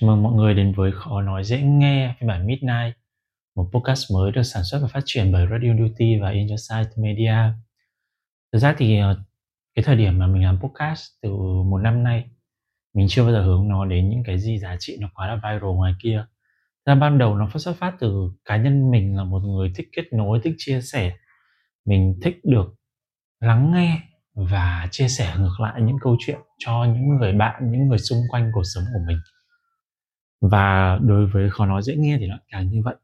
Chào mừng mọi người đến với Khó Nói Dễ Nghe phiên bản Midnight, một podcast mới được sản xuất và phát triển bởi Radio Duty và Insight Media. Thực ra thì ờ, cái thời điểm mà mình làm podcast từ một năm nay, mình chưa bao giờ hướng nó đến những cái gì giá trị nó quá là viral ngoài kia. Ra ban đầu nó phát xuất phát từ cá nhân mình là một người thích kết nối, thích chia sẻ. Mình thích được lắng nghe và chia sẻ ngược lại những câu chuyện cho những người bạn, những người xung quanh cuộc sống của mình và đối với khó nói dễ nghe thì nó càng như vậy.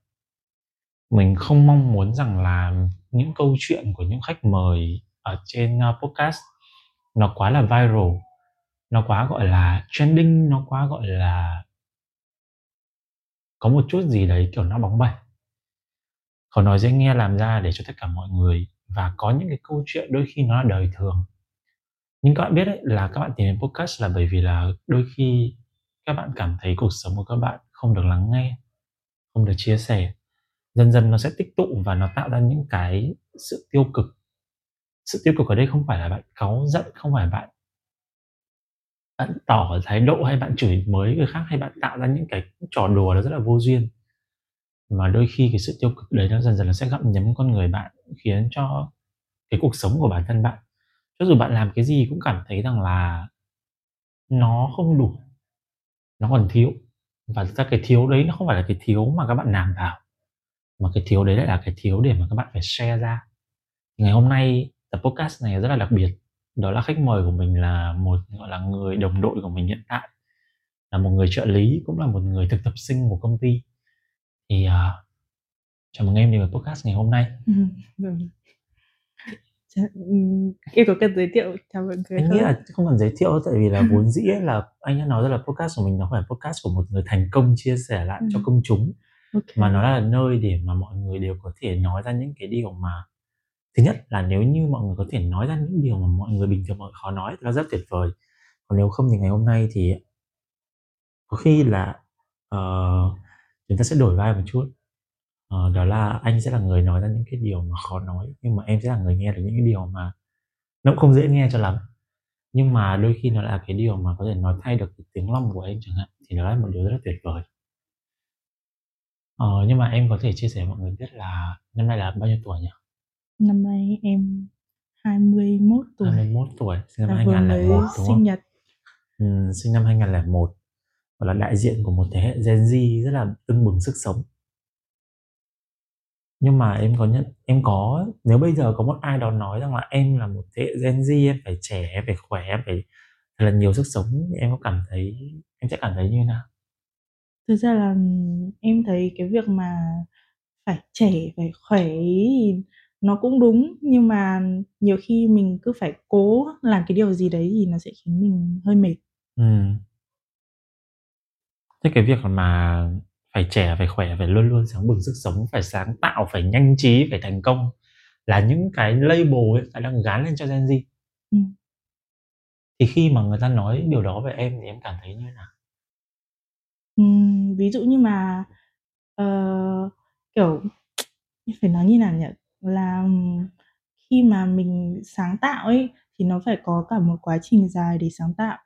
Mình không mong muốn rằng là những câu chuyện của những khách mời ở trên ờ, podcast nó quá là viral, nó quá gọi là trending, nó quá gọi là có một chút gì đấy kiểu nó bóng bẩy. Khó nói dễ nghe làm ra để cho tất cả mọi người và có những cái câu chuyện đôi khi nó là đời thường. Nhưng các bạn biết đấy, là các bạn tìm đến podcast là bởi vì là đôi khi các bạn cảm thấy cuộc sống của các bạn không được lắng nghe, không được chia sẻ. Dần dần nó sẽ tích tụ và nó tạo ra những cái sự tiêu cực. Sự tiêu cực ở đây không phải là bạn cáu giận, không phải bạn bạn tỏ thái độ hay bạn chửi mới người khác hay bạn tạo ra những cái trò đùa nó rất là vô duyên. Mà đôi khi cái sự tiêu cực đấy nó dần dần nó sẽ gặm nhấm con người bạn, khiến cho cái cuộc sống của bản thân bạn. Cho dù bạn làm cái gì cũng cảm thấy rằng là nó không đủ nó còn thiếu. Và thực ra cái thiếu đấy nó không phải là cái thiếu mà các bạn làm vào mà cái thiếu đấy lại là cái thiếu để mà các bạn phải share ra. Ngày hôm nay tập podcast này rất là đặc biệt. Đó là khách mời của mình là một gọi là người đồng đội của mình hiện tại. Là một người trợ lý cũng là một người thực tập sinh của công ty. Thì uh, chào mừng em đến với podcast ngày hôm nay. Ừ, em có cần giới thiệu chào mọi người anh không? nghĩ là không cần giới thiệu tại vì là vốn dĩ là anh đã nói ra là podcast của mình nó phải podcast của một người thành công chia sẻ lại cho Ừ. công chúng Ok. mà nó là nơi để mà mọi người đều có thể nói ra những cái điều mà thứ nhất là nếu như mọi người có thể nói ra những điều mà mọi người bình thường mọi khó nói thì nó rất tuyệt vời còn nếu không thì ngày hôm nay thì có khi là ờ, chúng ta sẽ đổi vai một chút Ờ, đó là anh sẽ là người nói ra những cái điều mà khó nói nhưng mà em sẽ là người nghe được những cái điều mà nó cũng không dễ nghe cho lắm nhưng mà đôi khi nó là cái điều mà có thể nói thay được cái tiếng lòng của em chẳng hạn thì nó là một điều rất là tuyệt vời ờ, nhưng mà em có thể chia sẻ mọi người biết là năm nay là bao nhiêu tuổi nhỉ? Năm nay em 21 tuổi 21 tuổi, sinh năm là vừa 2001 mới đúng sinh không? nhật. Ừ, sinh năm 2001 Gọi là đại diện của một thế hệ Gen Z rất là tưng bừng sức sống nhưng mà em có nhận em có nếu bây giờ có một ai đó nói rằng là em là một thế hệ Gen Z em phải trẻ em phải khỏe em phải thật là nhiều sức sống thì em có cảm thấy em sẽ cảm thấy như thế nào Thực ra là em thấy cái việc mà phải trẻ, phải khỏe thì nó cũng đúng nhưng mà nhiều khi mình cứ phải cố làm cái điều gì đấy thì nó sẽ khiến mình hơi mệt. ừ. thế cái việc mà phải trẻ phải khỏe phải luôn luôn sáng bừng sức sống phải sáng tạo phải nhanh trí phải thành công là những cái label ấy, đang gán lên cho Gen Z Ừ. thì khi mà người ta nói điều đó về em thì em cảm thấy như thế nào Ừm, ví dụ như mà ờ, kiểu phải nói như nào nhỉ? Là khi mà mình sáng tạo ấy thì nó phải có cả một quá trình dài để sáng tạo.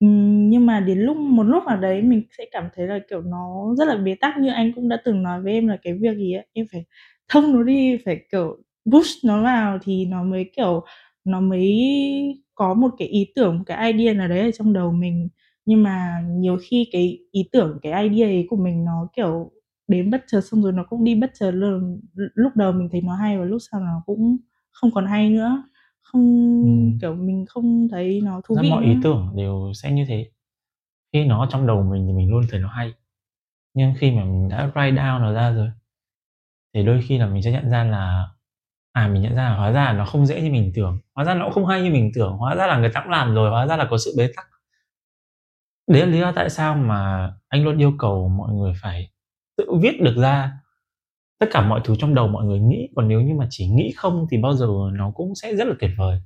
Ừm, nhưng mà đến lúc một lúc nào đấy mình sẽ cảm thấy là kiểu nó rất là bế tắc như anh cũng đã từng nói với em là cái việc gì ấy, em phải thông nó đi, phải kiểu push nó vào thì nó mới kiểu nó mới có một cái ý tưởng, một cái idea nào đấy ở trong đầu mình. Nhưng mà nhiều khi cái ý tưởng, cái idea ấy của mình nó kiểu đến bất chợt xong rồi nó cũng đi bất chợt luôn. Lúc đầu mình thấy nó hay và lúc sau nó cũng không còn hay nữa. Không Ừ. kiểu mình không thấy nó thú vị mọi ý nữa. tưởng đều sẽ như thế. Khi nó trong đầu mình thì mình luôn thấy nó hay. Nhưng khi mà mình đã write down nó ra rồi thì đôi khi là mình sẽ nhận ra là à mình nhận ra là hóa ra là nó không dễ như mình tưởng. Hóa ra nó cũng không hay như mình tưởng. Hóa ra là người ta cũng làm rồi. Hóa ra là có sự bế tắc. Đấy là lý do tại sao mà anh luôn yêu cầu mọi người phải tự viết được ra tất cả mọi thứ trong đầu mọi người nghĩ, còn nếu như mà chỉ nghĩ không thì bao giờ nó cũng sẽ rất là tuyệt vời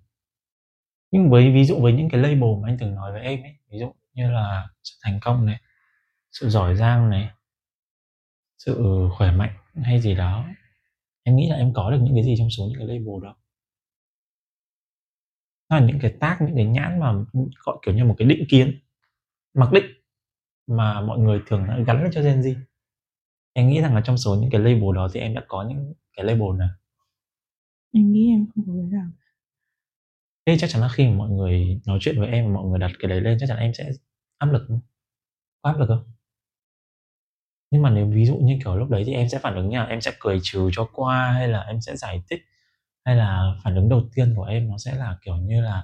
nhưng với, ví dụ với những cái label mà anh từng nói với em ấy, ví dụ như là sự thành công này, sự giỏi giang này, sự khỏe mạnh hay gì đó, em nghĩ là em có được những cái gì trong số những cái label đó nó là những cái tác, những cái nhãn mà gọi kiểu như một cái định kiến, mặc định mà mọi người thường gắn cho Gen Z? Em nghĩ rằng là trong số những cái label đó thì em đã có những cái label nào? Em nghĩ em không có cái nào. Thế chắc chắn là khi mà mọi người nói chuyện với em và mọi người đặt cái đấy lên chắc chắn em sẽ áp lực không? Có áp lực không? Nhưng mà nếu ví dụ như, kiểu, lúc đấy thì em sẽ phản ứng như nào? Em sẽ cười trừ cho qua hay là em sẽ giải thích? Hay là phản ứng đầu tiên của em nó sẽ là, kiểu như là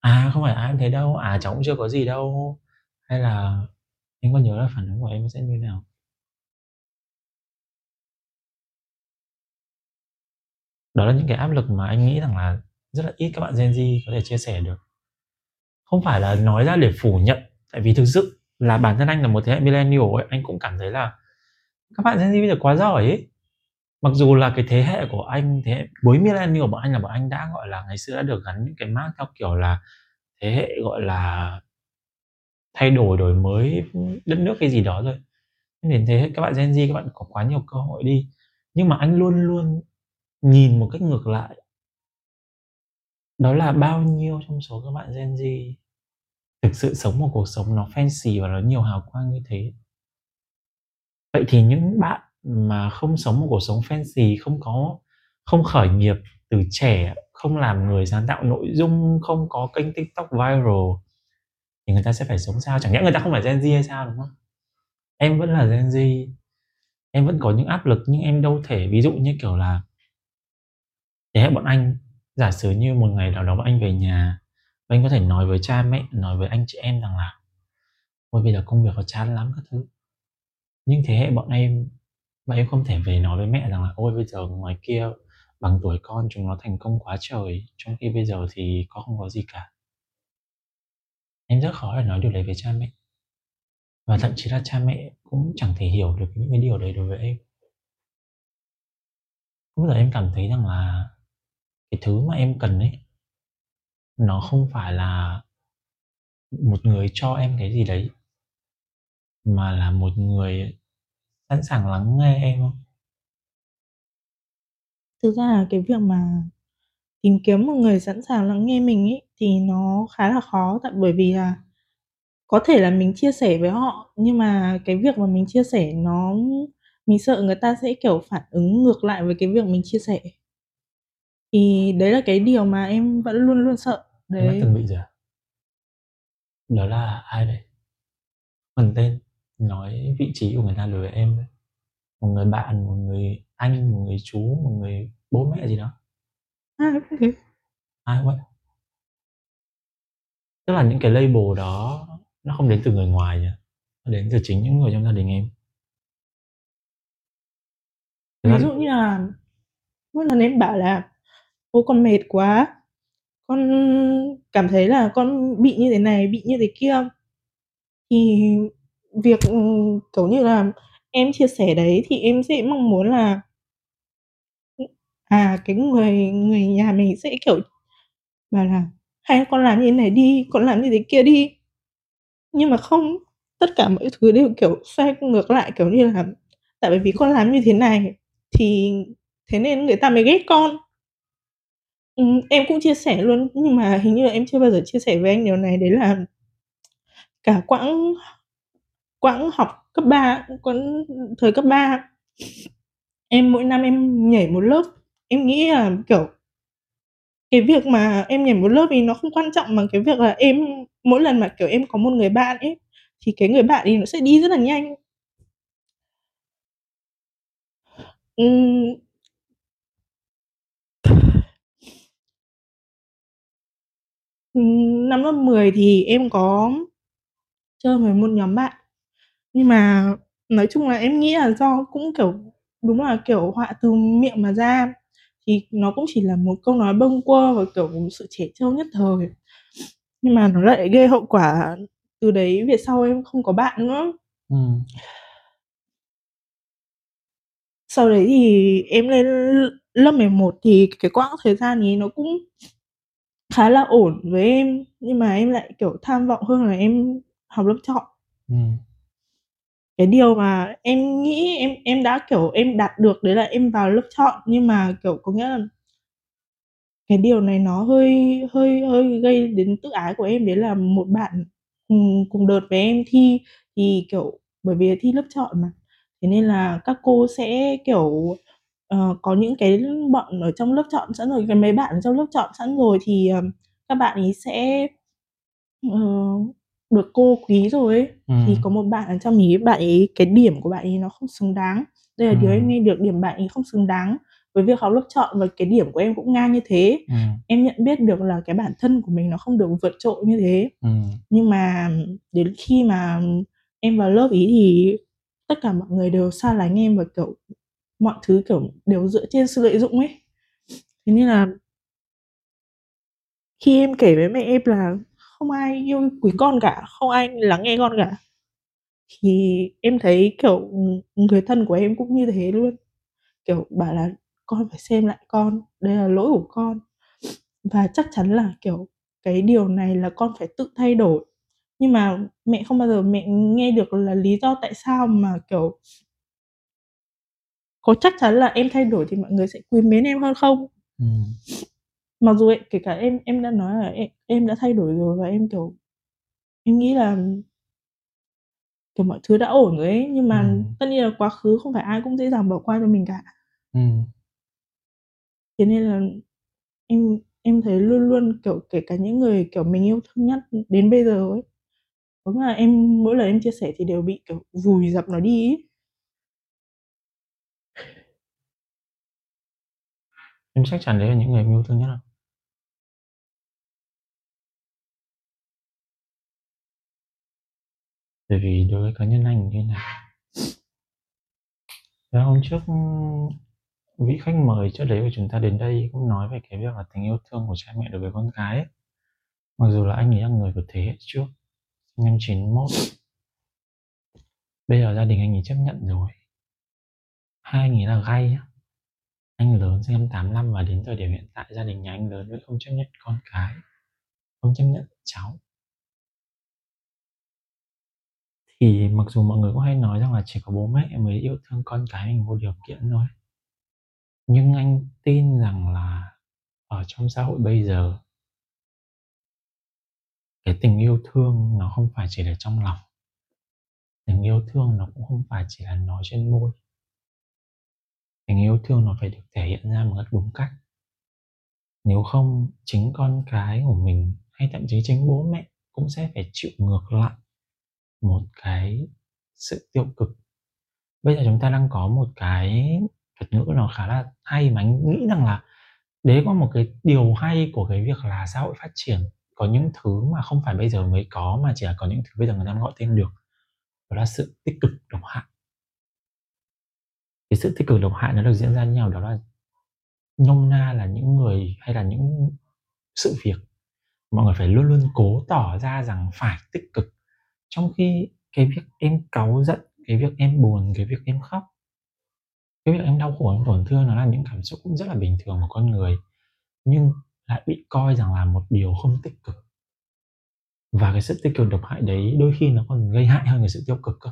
"À, không phải ai cũng thế đâu, à, cháu cũng chưa có gì đâu." Hay là em có nhớ là phản ứng của em sẽ như nào? Đó là những cái áp lực mà anh nghĩ rằng là rất là ít các bạn Gen Z có thể chia sẻ được. Không phải là nói ra để phủ nhận, tại vì thực sự là bản thân anh là một thế hệ millennial ấy, anh cũng cảm thấy là các bạn Gen Z bây giờ quá giỏi ấy. Mặc dù là cái thế hệ của anh, thế hệ với millennial bọn anh là bọn anh đã, gọi là, ngày xưa đã được gắn những cái mác theo kiểu là thế hệ, gọi là, thay đổi, đổi mới, đất nước cái gì đó rồi. nên thế hệ các bạn Gen Z các bạn có quá nhiều cơ hội đi. Nhưng mà anh luôn luôn nhìn một cách ngược lại. Đó là bao nhiêu trong số các bạn Gen Z thực sự sống một cuộc sống nó fancy và nó nhiều hào quang như thế? Vậy thì những bạn mà không sống một cuộc sống fancy, không có không khởi nghiệp từ trẻ, không làm người sáng tạo nội dung, không có kênh TikTok viral thì người ta sẽ phải sống sao? Chẳng nhẽ người ta không phải Gen Z hay sao, đúng không? Em vẫn là Gen Z, em vẫn có những áp lực nhưng em đâu thể ví dụ như, kiểu là thế hệ bọn anh, giả sử như một ngày nào đó bọn anh về nhà bọn anh có thể nói với cha mẹ, nói với anh chị em rằng là "Ôi, bây giờ công việc nó chán lắm" các thứ. Nhưng thế hệ bọn em bọn em không thể về nói với mẹ rằng là "Ôi, bây giờ ngoài kia bằng tuổi con chúng nó thành công quá trời, trong khi bây giờ thì con không có gì cả." Em rất khó để nói điều đấy với cha mẹ. Và thậm chí là cha mẹ cũng chẳng thể hiểu được những cái điều đấy đối với em. Lúc giờ em cảm thấy rằng là cái thứ mà em cần ấy nó không phải là một người cho em cái gì đấy, mà là một người sẵn sàng lắng nghe em không? Thực ra là cái việc mà tìm kiếm một người sẵn sàng lắng nghe mình ấy, thì nó khá là khó, tại bởi vì là có thể là mình chia sẻ với họ, nhưng mà cái việc mà mình chia sẻ nó mình sợ người ta sẽ, kiểu, phản ứng ngược lại với cái việc mình chia sẻ. Thì đấy là cái điều mà em vẫn luôn luôn sợ. Em đã Đấy. từng bị rồi à? Đó là ai đây? Phần tên, nói vị trí của người ta đối với em. Một người bạn, một người anh, một người chú, một người bố mẹ gì đó. Ai cũng thế. Ai cũng vậy. Tức là những cái label đó nó không đến từ người ngoài nhỉ? Nó đến từ chính những người trong gia đình em. Thực Ví dụ như là mỗi lần em bảo là "Ôi, con mệt quá, con cảm thấy là con bị như thế này, bị như thế kia." Thì việc, ừ, kiểu như là, em chia sẻ đấy thì em sẽ mong muốn là à, cái người người nhà mình sẽ, kiểu, bảo là "Hay con làm như thế này đi, con làm như thế kia đi." Nhưng mà không, tất cả mọi thứ đều, kiểu, xoay ngược lại, kiểu như là tại vì con làm như thế này thì thế nên người ta mới ghét con. Ừm, em cũng chia sẻ luôn, nhưng mà hình như là em chưa bao giờ chia sẻ với anh điều này, đấy là cả quãng quãng học cấp 3, quãng thời cấp 3 em mỗi năm em nhảy một lớp, em nghĩ là, kiểu cái việc mà em nhảy một lớp thì nó không quan trọng bằng cái việc là em mỗi lần mà, kiểu, em có một người bạn ấy, thì cái người bạn ấy nó sẽ đi rất là nhanh. Ừm. Ừm, năm lớp 10 thì em có chơi với một nhóm bạn, nhưng mà nói chung là em nghĩ là do cũng, kiểu, đúng là, kiểu, họa từ miệng mà ra, thì nó cũng chỉ là một câu nói bâng quơ và, kiểu, sự trẻ trâu nhất thời. Nhưng mà nó lại gây hậu quả từ đấy về sau em không có bạn nữa. Ừm. Sau đấy thì em lên l lớp 11 thì cái quãng thời gian ấy nó cũng khá là ổn với em, nhưng mà em lại, kiểu, tham vọng hơn là em học lớp chọn. Ừm. Cái điều mà em nghĩ em em đã, kiểu, em đạt được đấy là em vào lớp chọn, nhưng mà, kiểu, có nghĩa là cái điều này nó hơi hơi hơi gây đến tự ái của em, đấy là một bạn cùng cùng đợt với em thi thì kiểu bởi vì thi lớp chọn mà thế nên là các cô sẽ kiểu uh, có những cái bọn ở trong lớp chọn sẵn rồi cái mấy bạn ở trong lớp chọn sẵn rồi thì uh, các bạn ấy sẽ uh, được cô quý rồi ấy. Ừ. thì có một bạn ở trong ý bạn ấy cái điểm của bạn ấy nó không xứng đáng đây là Ừ. điều em nghe được điểm bạn ấy không xứng đáng với việc học lớp chọn và cái điểm của em cũng ngang như thế ừ, em nhận biết được là cái bản thân của mình nó không được vượt trội như thế ừ, nhưng mà đến khi mà em vào lớp ý thì tất cả mọi người đều xa lánh em và kiểu mọi thứ, kiểu, đều dựa trên sự lợi dụng ấy. Thế nên là khi em kể với mẹ em là không ai yêu quý con cả, không ai lắng nghe con cả, thì em thấy, kiểu, người thân của em cũng như thế luôn. Kiểu, bảo là con phải xem lại con, đây là lỗi của con. Và chắc chắn là, kiểu, cái điều này là con phải tự thay đổi. Nhưng mà mẹ không bao giờ mẹ nghe được là lý do tại sao mà, kiểu có chắc chắn là em thay đổi thì mọi người sẽ quý mến em hơn không ừ. mặc dù ấy, kể cả em em đã nói là em, em đã thay đổi rồi và em kiểu em nghĩ là kiểu mọi thứ đã ổn rồi ấy nhưng mà Ừ. tất nhiên là quá khứ không phải ai cũng dễ dàng bỏ qua cho mình cả Ừ. thế nên là em em thấy luôn luôn kiểu kể cả những người kiểu mình yêu thương nhất đến bây giờ ấy đúng là em mỗi lần em chia sẻ thì đều bị kiểu vùi dập nó đi ấy. Em chắc chắn đấy là những người em yêu thương nhất rồi bởi vì đối với cá nhân anh như thế này Thế dạ, hôm trước ừ, vị khách mời trước đấy của chúng ta đến đây cũng nói về cái việc là tình yêu thương của cha mẹ đối với con cái ấy. mặc dù là anh ấy là người của thế hệ trước, sinh năm 91 bây giờ gia đình anh ấy chấp nhận rồi hai anh ấy là gay nhá anh lớn sinh năm 85 và đến thời điểm hiện tại gia đình nhà anh lớn vẫn không chấp nhận con cái, không chấp nhận cháu. Thì mặc dù mọi người cũng hay nói rằng là chỉ có bố mẹ mới yêu thương con cái mình vô điều kiện thôi. Nhưng anh tin rằng là ở trong xã hội bây giờ, cái tình yêu thương nó không phải chỉ là trong lòng. Tình yêu thương nó cũng không phải chỉ là nói trên môi tình yêu thương nó phải được thể hiện ra một cách đúng cách. Nếu không, chính con cái của mình hay thậm chí chính bố mẹ cũng sẽ phải chịu ngược lại một cái sự tiêu cực. Bây giờ chúng ta đang có một cái thuật ngữ nó khá là hay mà anh nghĩ rằng là đấy có một cái điều hay của cái việc là xã hội phát triển. Có những thứ mà không phải bây giờ mới có mà chỉ là có những thứ bây giờ người ta gọi tên được. Đó là sự tích cực độc hại cái sự tích cực độc hại nó được diễn ra như nào đó là nhông na là những người hay là những sự việc. Mọi người phải luôn luôn cố tỏ ra rằng phải tích cực. Trong khi cái việc em cáu giận, cái việc em buồn, cái việc em khóc, cái việc em đau khổ, em tổn thương nó là những cảm xúc cũng rất là bình thường của con người, nhưng lại bị coi rằng là một điều không tích cực. Và cái sự tích cực độc hại đấy đôi khi nó còn gây hại hơn cái sự tiêu cực cơ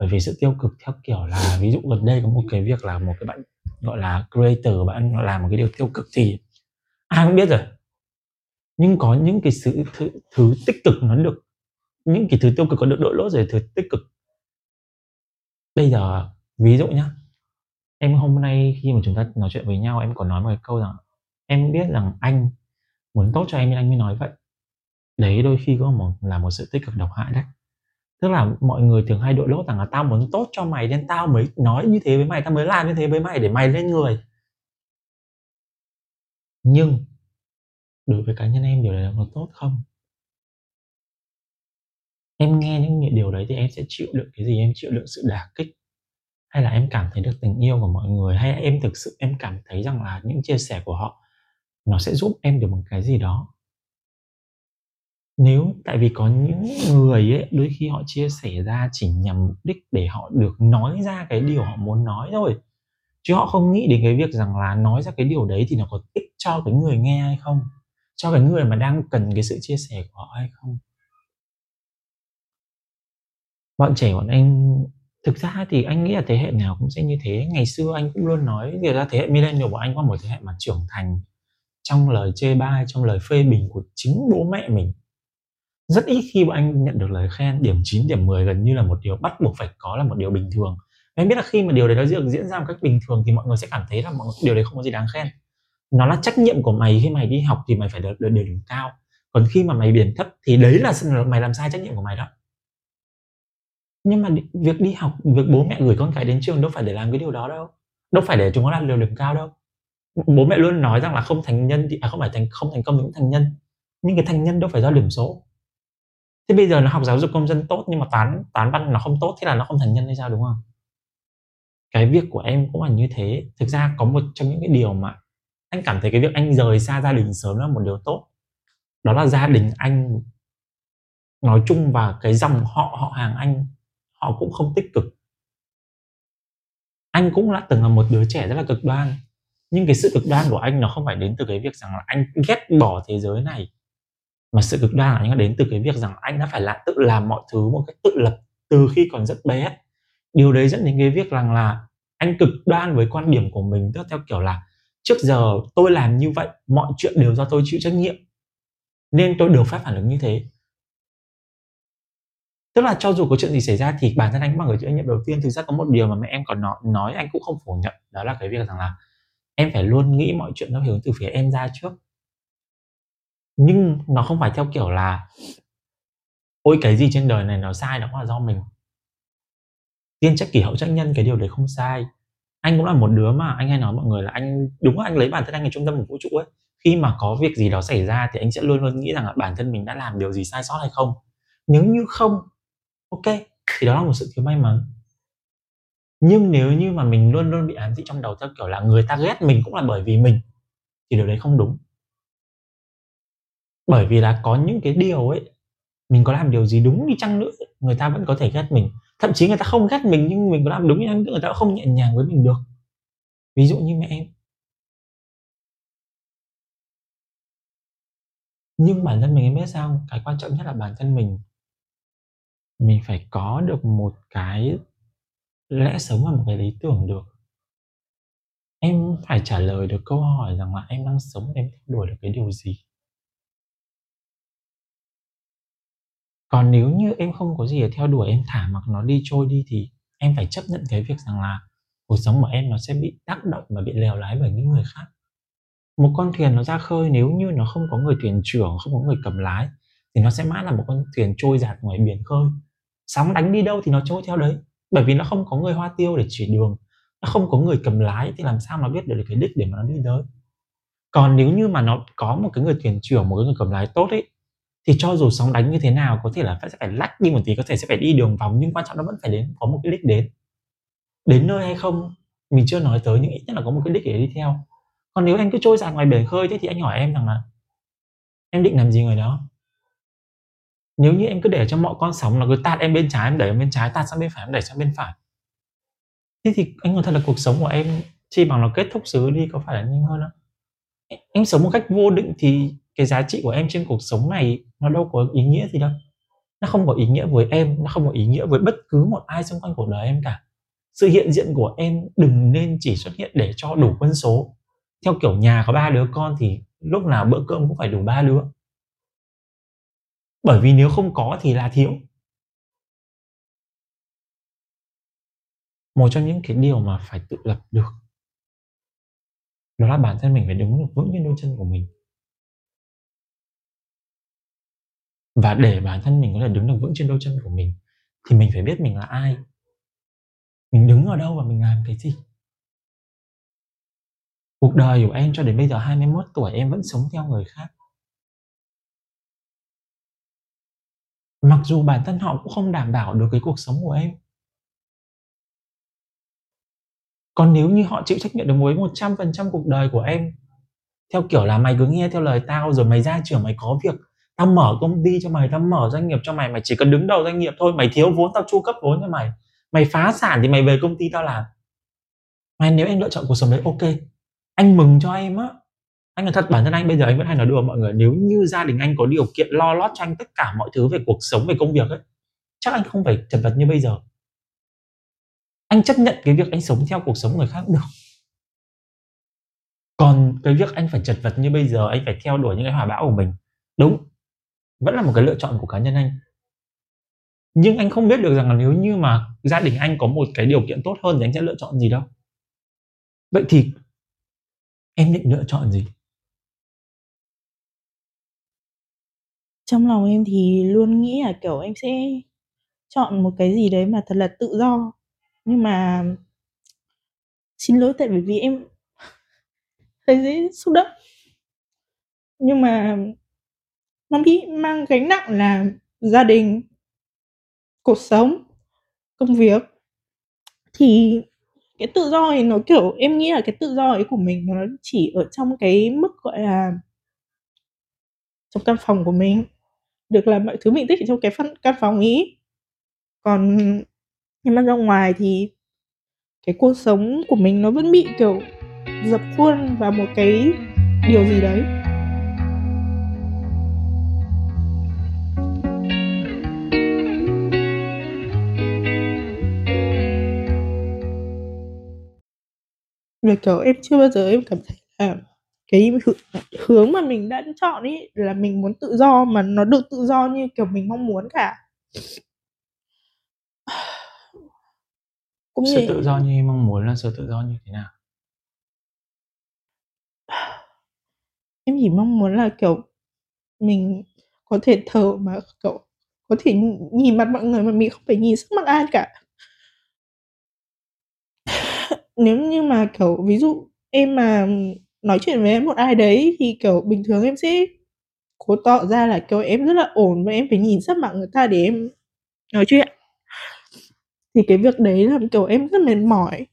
bởi vì sự tiêu cực theo kiểu là ví dụ gần đây có một cái việc là một cái bạn gọi là creator bạn làm một cái điều tiêu cực thì ai cũng biết rồi. Nhưng có những cái sự thứ, thứ tích cực nó được những cái thứ tiêu cực có được đội lốt rồi thứ tích cực. Bây giờ ví dụ nhá em hôm nay khi mà chúng ta nói chuyện với nhau em có nói một cái câu rằng em biết rằng anh muốn tốt cho em nên anh mới nói vậy. Đấy đôi khi có một là một sự tích cực độc hại đấy tức là mọi người thường hay đội lốt rằng là tao muốn tốt cho mày nên tao mới nói như thế với mày, tao mới làm như thế với mày để mày lên người. Nhưng đối với cá nhân em, điều đấy là có tốt không? Em nghe những điều đấy thì em sẽ chịu đựng cái gì? Em chịu đựng sự đả kích? Hay là em cảm thấy được tình yêu của mọi người? Hay là em thực sự, em cảm thấy rằng là những chia sẻ của họ nó sẽ giúp em được một cái gì đó? Nếu, tại vì có những người ấy, đôi khi họ chia sẻ ra chỉ nhằm mục đích để họ được nói ra cái điều họ muốn nói thôi. Chứ họ không nghĩ đến cái việc rằng là nói ra cái điều đấy thì nó có ích cho cái người nghe hay không? Cho cái người mà đang cần cái sự chia sẻ của họ hay không? Bọn trẻ bọn anh, thực ra thì anh nghĩ là thế hệ nào cũng sẽ như thế. Ngày xưa anh cũng luôn nói việc ra thế hệ millennial của anh có một thế hệ mà trưởng thành trong lời chê bai, trong lời phê bình của chính bố mẹ mình rất ít khi bọn anh nhận được lời khen. Điểm 9, điểm 10 gần như là một điều bắt buộc phải có là một điều bình thường. Em biết là khi mà điều đấy nó diễn diễn ra một cách bình thường thì mọi người sẽ cảm thấy là mọi người, điều đấy không có gì đáng khen. Nó là trách nhiệm của mày khi mày đi học thì mày phải được, được, điểm cao. Còn khi mà mày điểm thấp thì đấy là mày làm sai trách nhiệm của mày đó. Nhưng mà việc đi học việc bố mẹ gửi con cái đến trường đâu phải để làm cái điều đó đâu. Đâu phải để chúng nó đạt được điểm cao đâu. Bố mẹ luôn nói rằng là không thành nhân thì à không phải thành không thành công thì cũng thành nhân. Nhưng cái thành nhân đâu phải do điểm số thế bây giờ nó học giáo dục công dân tốt nhưng mà toán toán văn nó không tốt, thế là nó không thành nhân hay sao, đúng không? Cái việc của em cũng là như thế. Thực ra có một trong những cái điều mà anh cảm thấy cái việc anh rời xa gia đình sớm là một điều tốt. Đó là gia đình anh, nói chung và cái dòng họ họ hàng anh, họ cũng không tích cực. Anh cũng đã từng là một đứa trẻ rất là cực đoan, nhưng cái sự cực đoan của anh nó không phải đến từ cái việc rằng là anh ghét bỏ thế giới này mà sự cực đoan là anh đến từ cái việc rằng anh đã phải là tự làm mọi thứ một cách tự lập từ khi còn rất bé. Điều đấy dẫn đến cái việc rằng là anh cực đoan với quan điểm của mình tức theo kiểu là trước giờ tôi làm như vậy mọi chuyện đều do tôi chịu trách nhiệm. Nên tôi được phép phản ứng như thế. Tức là cho dù có chuyện gì xảy ra thì bản thân anh bằng người chịu trách nhiệm đầu tiên. Thực ra có một điều mà mẹ em còn nói, nói anh cũng không phủ nhận. Đó là cái việc rằng là em phải luôn nghĩ mọi chuyện nó hướng từ phía em ra trước nhưng nó không phải theo kiểu là, ôi, cái gì trên đời này nó sai nó là do mình. Tiên trách kỷ hậu trách nhân, cái điều đấy không sai. Anh cũng là một đứa mà, anh hay nói mọi người là anh, đúng là anh lấy bản thân anh là trung tâm của vũ trụ ấy. Khi mà có việc gì đó xảy ra thì anh sẽ luôn luôn nghĩ rằng là bản thân mình đã làm điều gì sai sót hay không. Nếu như không, ok, thì đó là một sự thiếu may mắn. Nhưng nếu như mà mình luôn luôn bị ám thị trong đầu theo kiểu là người ta ghét mình cũng là bởi vì mình, thì điều đấy không đúng bởi vì là có những cái điều ấy, mình có làm điều gì đúng đi chăng nữa, người ta vẫn có thể ghét mình. Thậm chí người ta không ghét mình nhưng mình có làm đúng đi chăng nữa, người ta cũng không nhẹ nhàng với mình được. Ví dụ như mẹ em. Nhưng bản thân mình em biết sao cái quan trọng nhất là bản thân mình. Mình phải có được một cái lẽ sống và một cái lý tưởng được. Em phải trả lời được câu hỏi rằng là em đang sống, em theo đuổi được cái điều gì? Còn nếu như em không có gì để theo đuổi, em thả mặc nó đi trôi đi thì em phải chấp nhận cái việc rằng là cuộc sống của em nó sẽ bị tác động và bị lèo lái bởi những người khác. Một con thuyền nó ra khơi, nếu như nó không có người thuyền trưởng, không có người cầm lái, thì nó sẽ mãi là một con thuyền trôi giạt ngoài biển khơi. Sóng đánh đi đâu thì nó trôi theo đấy, bởi vì nó không có người hoa tiêu để chỉ đường, nó không có người cầm lái thì làm sao mà biết được cái đích để mà nó đi tới. Còn nếu như mà nó có một cái người thuyền trưởng, một cái người cầm lái tốt ấy thì cho dù sóng đánh như thế nào, có thể là phải sẽ phải lách đi một tí, có thể sẽ phải đi đường vòng, nhưng quan trọng nó vẫn phải đến, có một cái đích đến. Đến nơi hay không, mình chưa nói tới, nhưng ít nhất là có một cái đích để đi theo. Còn nếu anh cứ trôi dạt ngoài biển khơi thế thì anh hỏi em rằng là, em định làm gì người đó? Nếu như em cứ để cho mọi con sóng nó cứ tạt em bên trái, em đẩy em bên trái, tạt sang bên phải, em đẩy sang bên phải. Thế thì anh nói thật là cuộc sống của em chi bằng nó kết thúc xứ đi có phải là nhanh hơn không? Em sống một cách vô định thì cái giá trị của em trên cuộc sống này nó đâu có ý nghĩa gì đâu. Nó không có ý nghĩa với em, nó không có ý nghĩa với bất cứ một ai xung quanh cuộc đời em cả. Sự hiện diện của em đừng nên chỉ xuất hiện để cho đủ quân số. Theo kiểu nhà có ba đứa con thì lúc nào bữa cơm cũng phải đủ ba đứa. Bởi vì nếu không có thì là thiếu. Một trong những cái điều mà phải tự lập được, đó là bản thân mình phải đứng được vững trên đôi chân của mình. Và để bản thân mình có thể đứng được vững trên đôi chân của mình, thì mình phải biết mình là ai. Mình đứng ở đâu và mình làm cái gì. Cuộc đời của em cho đến bây giờ 21 tuổi em vẫn sống theo người khác. Mặc dù bản thân họ cũng không đảm bảo được cái cuộc sống của em. Còn nếu như họ chịu trách nhiệm được với một trăm phần trăm cuộc đời của em, theo kiểu là mày cứ nghe theo lời tao, rồi mày ra trường mày có việc tao mở công ty cho mày, tao mở doanh nghiệp cho mày mày chỉ cần đứng đầu doanh nghiệp thôi, mày thiếu vốn, tao chu cấp vốn cho mày. Mày phá sản thì mày về công ty tao làm. Mày nếu em lựa chọn cuộc sống đấy, ok. Anh mừng cho em á. Anh là thật, bản thân anh bây giờ anh vẫn hay nói đùa mọi người, nếu như gia đình anh có điều kiện lo lót cho anh tất cả mọi thứ về cuộc sống, về công việc ấy, chắc anh không phải chật vật như bây giờ. Anh chấp nhận cái việc anh sống theo cuộc sống người khác được. Còn cái việc anh phải chật vật như bây giờ, anh phải theo đuổi những cái hòa bão của mình. Đúng vẫn là một cái lựa chọn của cá nhân anh. Nhưng anh không biết được rằng là nếu như mà gia đình anh có một cái điều kiện tốt hơn thì anh sẽ lựa chọn gì đâu. Vậy thì em định lựa chọn gì? Trong lòng em thì luôn nghĩ là, kiểu, em sẽ chọn một cái gì đấy mà thật là tự do. Nhưng mà xin lỗi tại bởi vì em thấy dễ xúc động. Nhưng mà nó bị mang gánh nặng là gia đình, cuộc sống, công việc. Thì cái tự do thì nó kiểu, em nghĩ là cái tự do ấy của mình nó chỉ ở trong cái mức, gọi là, trong căn phòng của mình, được làm mọi thứ mình thích ở trong cái phân căn phòng ý. Còn nhưng mà ra ngoài thì cái cuộc sống của mình nó vẫn bị, kiểu, dập khuôn vào một cái điều gì đấy. Và kiểu em chưa bao giờ em cảm thấy là cái hướng mà mình đã chọn ý là mình muốn tự do mà nó được tự do như kiểu mình mong muốn cả. Cũng sự như... tự do như em mong muốn là sự tự do như thế nào? Em chỉ mong muốn là kiểu mình có thể thở mà kiểu có thể nhìn mặt mọi người mà mình không phải nhìn sắc mặt ai cả nếu như mà, kiểu, ví dụ em mà nói chuyện với một ai đấy thì, kiểu, bình thường em sẽ cố tỏ ra là, kiểu, em rất là ổn và em phải nhìn sắc mặt người ta để em nói chuyện. Thì cái việc đấy làm kiểu, em rất mệt mỏi.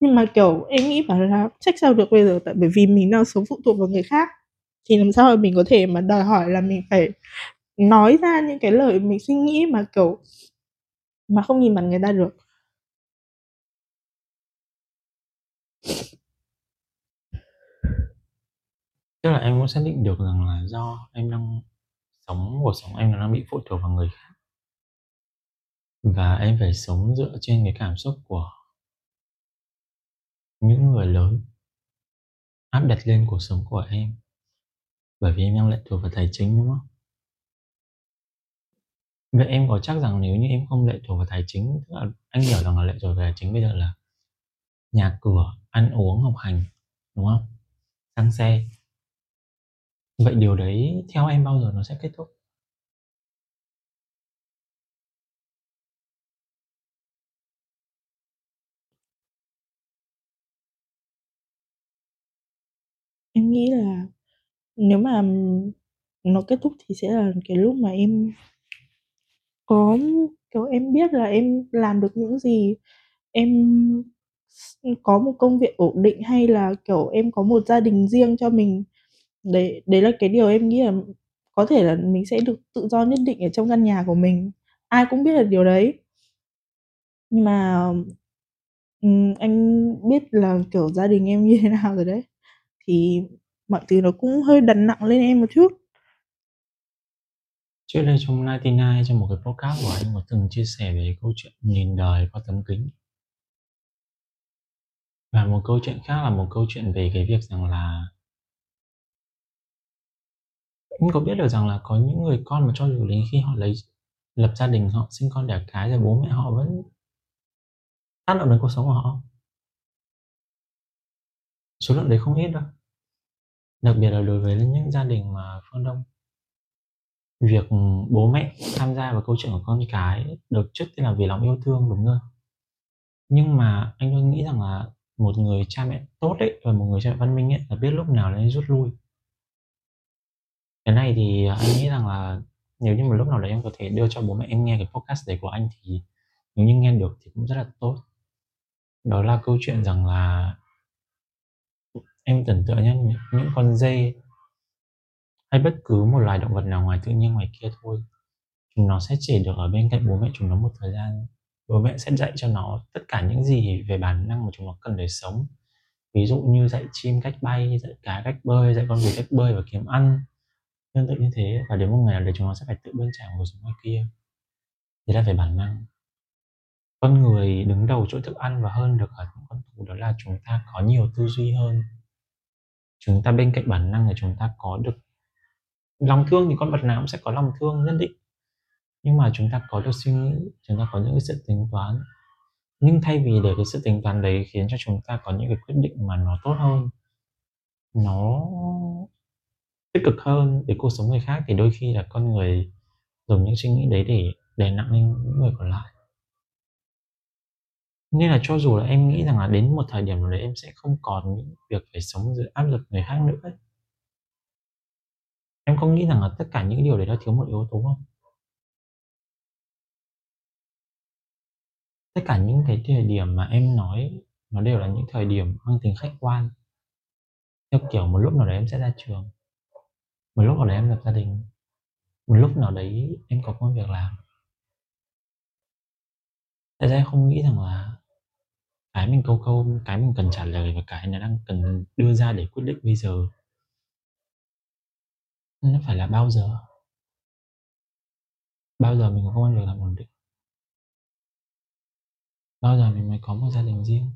Nhưng mà, kiểu, em nghĩ bảo là trách sao được bây giờ, tại bởi vì mình đang sống phụ thuộc vào người khác. Thì làm sao mà mình có thể mà đòi hỏi là mình phải nói ra những cái lời mình suy nghĩ mà, kiểu, mà không nhìn mặt người ta được. Tức là em cũng xác định được rằng là do em đang sống, cuộc sống em đang bị phụ thuộc vào người khác. Và em phải sống dựa trên cái cảm xúc của những người lớn, áp đặt lên cuộc sống của em. Bởi vì em đang lệ thuộc vào tài chính, đúng không? Vậy em có chắc rằng nếu như em không lệ thuộc vào tài chính, tức là anh hiểu rằng là lệ thuộc vào tài chính bây giờ là nhà cửa, ăn uống, học hành, đúng không? Sang xe vậy điều đấy theo em bao giờ nó sẽ kết thúc Em nghĩ là nếu mà nó kết thúc thì sẽ là cái lúc mà em có kiểu em biết là em làm được những gì, em có một công việc ổn định hay là kiểu em có một gia đình riêng cho mình. Đấy, đấy là cái điều em nghĩ là có thể là mình sẽ được tự do nhất định ở trong căn nhà của mình. Ai cũng biết là điều đấy. Nhưng mà ừm, anh biết là kiểu gia đình em như thế nào rồi đấy thì mọi thứ nó cũng hơi đặt nặng lên em một chút trước đây trong 99 trong một cái podcast của anh có từng chia sẻ về câu chuyện nhìn đời qua tấm kính và một câu chuyện khác là một câu chuyện về cái việc rằng là anh có biết được rằng là có những người con mà cho dù đến khi họ lấy, lập gia đình, họ sinh con đẻ cái rồi bố mẹ họ vẫn tác động đến cuộc sống của họ. Số lượng đấy không ít đâu. Đặc biệt là đối với những gia đình mà phương đông. Việc bố mẹ tham gia vào câu chuyện của con cái được trước tiên là vì lòng yêu thương, đúng không nhưng mà anh luôn nghĩ rằng là một người cha mẹ tốt ấy và một người cha mẹ văn minh ấy là biết lúc nào nên rút lui? Cái này thì anh nghĩ rằng là nếu như một lúc nào đấy em có thể đưa cho bố mẹ em nghe cái podcast đấy của anh thì nếu như nghe được thì cũng rất là tốt. Đó là câu chuyện rằng là em tưởng tượng nhé những con dê hay bất cứ một loài động vật nào ngoài tự nhiên ngoài kia thôi, chúng nó sẽ chỉ được ở bên cạnh bố mẹ chúng nó một thời gian. Bố mẹ sẽ dạy cho nó tất cả những gì về bản năng mà chúng nó cần để sống. Ví dụ như dạy chim cách bay, dạy cá cách bơi, dạy con vịt cách bơi và kiếm ăn tương tự như thế, và đến một ngày nào đấy chúng nó sẽ phải tự bươn trải cuộc sống ngoài kia. Đấy là về bản năng. Con người đứng đầu chỗ thức ăn và hơn được ở những con thú đó là chúng ta có nhiều tư duy hơn. Chúng ta bên cạnh bản năng là chúng ta có được lòng thương thì con vật nào cũng sẽ có lòng thương, nhất định. Nhưng mà chúng ta có được suy nghĩ, chúng ta có những sự tính toán. Nhưng thay vì để cái sự tính toán đấy khiến cho chúng ta có những cái quyết định mà nó tốt hơn, nó tích cực hơn để cuộc sống người khác thì đôi khi là con người dùng những suy nghĩ đấy để đè nặng lên những người còn lại. Nên là cho dù là em nghĩ rằng là đến một thời điểm nào đấy em sẽ không còn những việc phải sống dưới áp lực người khác nữa ấy. em có nghĩ rằng là tất cả những điều đấy nó thiếu một yếu tố không? Tất cả những cái thời điểm mà em nói, nó đều là những thời điểm mang tính khách quan. Theo kiểu một lúc nào đấy em sẽ ra trường một lúc nào đấy em lập gia đình, một lúc nào đấy em có công việc làm. Tại sao em không nghĩ rằng là cái mình câu câu, cái mình cần trả lời và cái nó đang cần đưa ra để quyết định bây giờ, nó phải là bao giờ. Bao giờ mình có công an việc làm ổn định? Bao giờ mình mới có một gia đình riêng?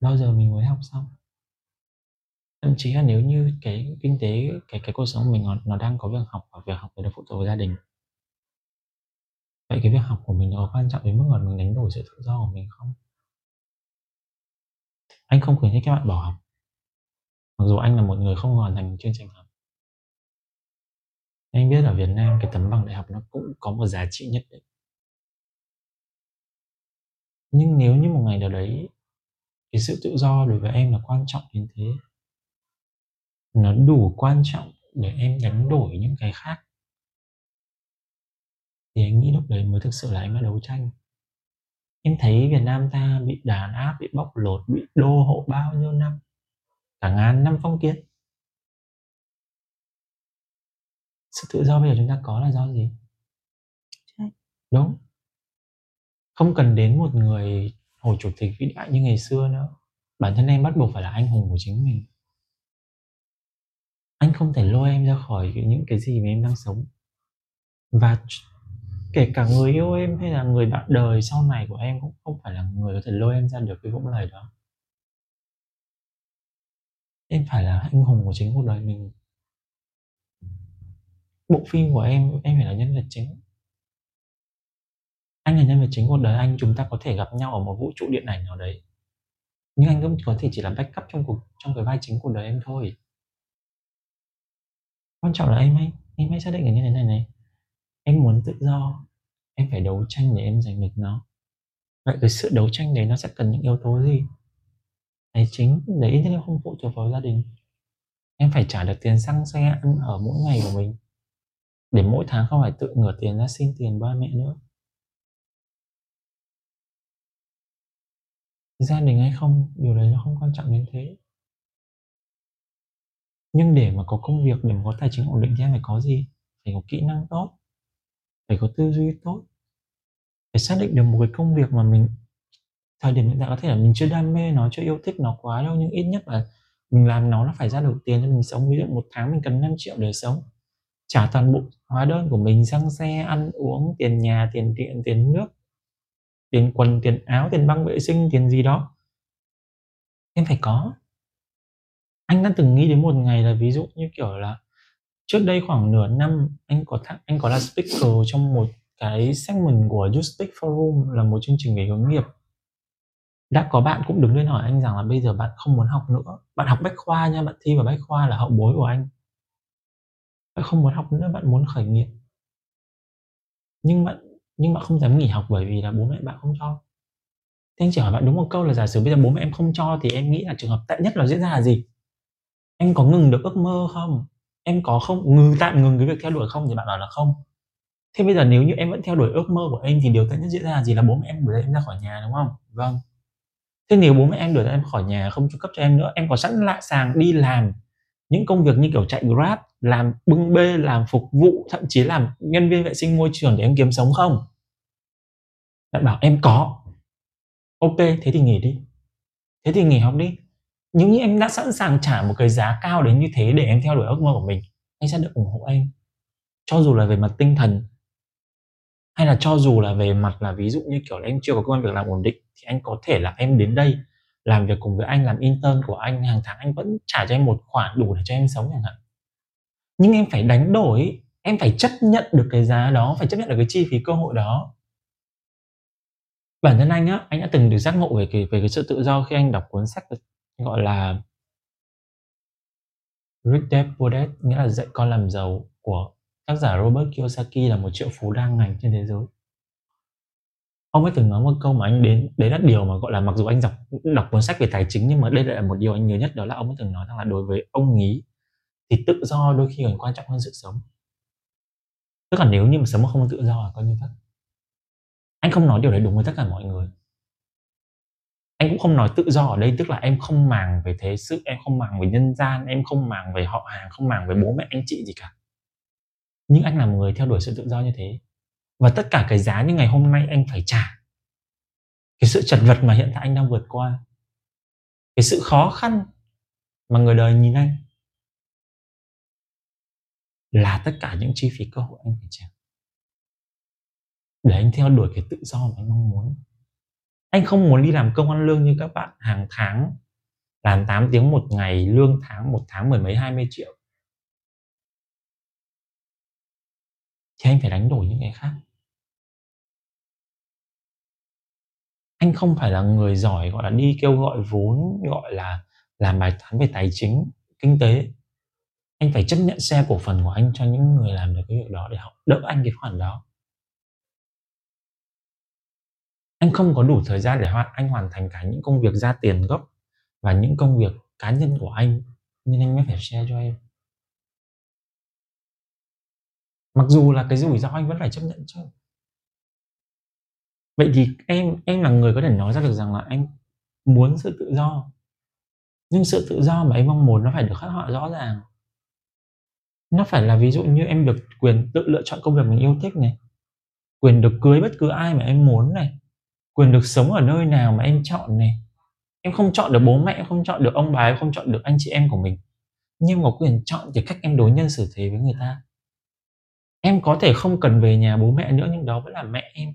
Bao giờ mình mới học xong? Thậm chí là nếu như cái kinh tế cái cái cuộc sống của mình nó, nó đang có việc học và việc học nó phụ thuộc vào gia đình. Vậy cái việc học của mình nó có quan trọng đến mức mà mình đánh đổi sự tự do của mình không? Anh không khuyến khích các bạn bỏ học. Mặc dù anh là một người không hoàn thành chương trình học. Anh biết ở Việt Nam cái tấm bằng đại học nó cũng có một giá trị nhất định. Nhưng nếu như một ngày nào đấy cái sự tự do đối với em là quan trọng đến thế nó đủ quan trọng để em đánh đổi những cái khác. Thì anh nghĩ lúc đấy mới thực sự là em đã đấu tranh. Em thấy Việt Nam ta bị đàn áp bị bóc lột bị đô hộ bao nhiêu năm? Cả ngàn năm phong kiến. Sự tự do bây giờ chúng ta có là do gì? Đúng. Không cần đến một người hồ chủ tịch vĩ đại như ngày xưa nữa. Bản thân em bắt buộc phải là anh hùng của chính mình anh không thể lôi em ra khỏi những cái gì mà em đang sống. Và kể cả người yêu em hay là người bạn đời sau này của em cũng không phải là người có thể lôi em ra được cái vũng lời đó. Em phải là anh hùng của chính cuộc đời mình. Bộ phim của em em phải là nhân vật chính. Anh là nhân vật chính cuộc đời anh, chúng ta có thể gặp nhau ở một vũ trụ điện ảnh nào đấy. Nhưng anh cũng có thể chỉ là backup trong cuộc, trong cái vai chính cuộc đời em thôi quan trọng là em hãy em hãy xác định là như thế này này. Em muốn tự do, em phải đấu tranh để em giành được nó. Vậy cái sự đấu tranh đấy nó sẽ cần những yếu tố gì? Tài chính, để ít nhất em không phụ thuộc vào gia đình. Em phải trả được tiền xăng, xe, ăn ở mỗi ngày của mình. Để mỗi tháng không phải tự ngửa tiền ra xin tiền ba mẹ nữa. Gia đình hay không, điều đấy nó không quan trọng đến thế nhưng để mà có công việc, để mà có tài chính ổn định thì em phải có gì? Phải có kỹ năng tốt, phải có tư duy tốt. Phải xác định được một cái công việc mà mình, thời điểm hiện tại có thể là mình chưa đam mê nó, chưa yêu thích nó quá đâu, nhưng ít nhất là mình làm nó nó phải ra được tiền cho mình sống. Ví dụ một tháng mình cần 5 triệu để sống, trả toàn bộ hóa đơn của mình, xăng xe, ăn uống, tiền nhà, tiền điện, tiền nước, tiền quần, tiền áo, tiền băng vệ sinh, tiền gì đó. Em phải có anh đã từng nghĩ đến một ngày là ví dụ như kiểu là trước đây khoảng nửa năm anh có th- anh có là speaker trong một cái segment của Justic Forum là một chương trình về hướng nghiệp. Đã có bạn cũng đứng lên hỏi anh rằng là bây giờ bạn không muốn học nữa, bạn học bách khoa nha, bạn thi vào bách khoa là hậu bối của anh. Bạn không muốn học nữa, bạn muốn khởi nghiệp. Nhưng bạn nhưng bạn không dám nghỉ học bởi vì là bố mẹ bạn không cho. Thế anh chỉ hỏi bạn đúng một câu là giả sử bây giờ bố mẹ em không cho thì em nghĩ là trường hợp tệ nhất là diễn ra là gì? Em có ngừng được ước mơ không? Em có không? Ngừng, tạm ngừng cái việc theo đuổi không? Thì bạn bảo là không. Thế bây giờ nếu như em vẫn theo đuổi ước mơ của em thì điều tệ nhất diễn ra là gì? Là bố mẹ em đuổi em ra khỏi nhà, đúng không? Vâng. Thế nếu bố mẹ em đuổi em khỏi nhà không chu cấp cho em nữa, em có sẵn lại sàng đi làm những công việc như kiểu chạy grab, làm bưng bê, làm phục vụ, thậm chí làm nhân viên vệ sinh môi trường để em kiếm sống không? Bạn bảo em có. Ok, thế thì nghỉ đi. Thế thì nghỉ học đi nếu như em đã sẵn sàng trả một cái giá cao đến như thế để em theo đuổi ước mơ của mình anh sẽ được ủng hộ em cho dù là về mặt tinh thần hay là cho dù là về mặt là ví dụ như kiểu là em chưa có công an việc làm ổn định thì anh có thể là em đến đây làm việc cùng với anh làm intern của anh hàng tháng anh vẫn trả cho em một khoản đủ để cho em sống chẳng hạn Nhưng em phải đánh đổi, em phải chấp nhận được cái giá đó, phải chấp nhận được cái chi phí cơ hội đó. Bản thân anh á, anh đã từng được giác ngộ về cái về cái sự tự do khi anh đọc cuốn sách gọi là Rich Dad Poor Dad, nghĩa là dạy con làm giàu của tác giả Robert Kiyosaki là một triệu phú đa ngành trên thế giới. Ông ấy từng nói một câu mà anh đến đấy là điều mà gọi là mặc dù anh đọc đọc cuốn sách về tài chính nhưng mà đây lại là một điều anh nhớ nhất đó là ông ấy từng nói rằng là đối với ông ý thì tự do đôi khi còn quan trọng hơn sự sống. Tức là nếu như mà sống mà không tự do là coi như vậy. Anh không nói điều đấy đúng với tất cả mọi người em cũng không nói tự do ở đây tức là em không màng về thế sự, em không màng về nhân gian, em không màng về họ hàng, không màng về bố mẹ anh chị gì cả. Nhưng anh là một người theo đuổi sự tự do như thế. Và tất cả cái giá như ngày hôm nay anh phải trả. Cái sự chật vật mà hiện tại anh đang vượt qua. Cái sự khó khăn mà người đời nhìn anh là tất cả những chi phí cơ hội anh phải trả để anh theo đuổi cái tự do mà anh mong muốn anh không muốn đi làm công ăn lương như các bạn. Hàng tháng làm 8 tiếng một ngày, lương tháng một tháng mười mấy, hai mươi triệu. Thì anh phải đánh đổi những cái khác. Anh không phải là người giỏi, gọi là, đi kêu gọi vốn, gọi là làm bài toán về tài chính, kinh tế. Anh phải chấp nhận xe cổ phần của anh cho những người làm được cái việc đó để họ đỡ anh cái khoản đó. Anh không có đủ thời gian để hoàn, anh hoàn thành cả những công việc ra tiền gốc và những công việc cá nhân của anh, nên anh mới phải share cho em. Mặc dù là cái rủi ro anh vẫn phải chấp nhận chứ. Vậy thì em em là người có thể nói ra được rằng là anh muốn sự tự do. Nhưng sự tự do mà em mong muốn nó phải được khắc họa rõ ràng. Nó phải là ví dụ như em được quyền tự lựa chọn công việc mình yêu thích này, quyền được cưới bất cứ ai mà em muốn này quyền được sống ở nơi nào mà em chọn này? Em không chọn được bố mẹ, em không chọn được ông bà, em không chọn được anh chị em của mình. Nhưng mà quyền chọn cái cách em đối nhân xử thế với người ta. Em có thể không cần về nhà bố mẹ nữa, nhưng đó vẫn là mẹ em.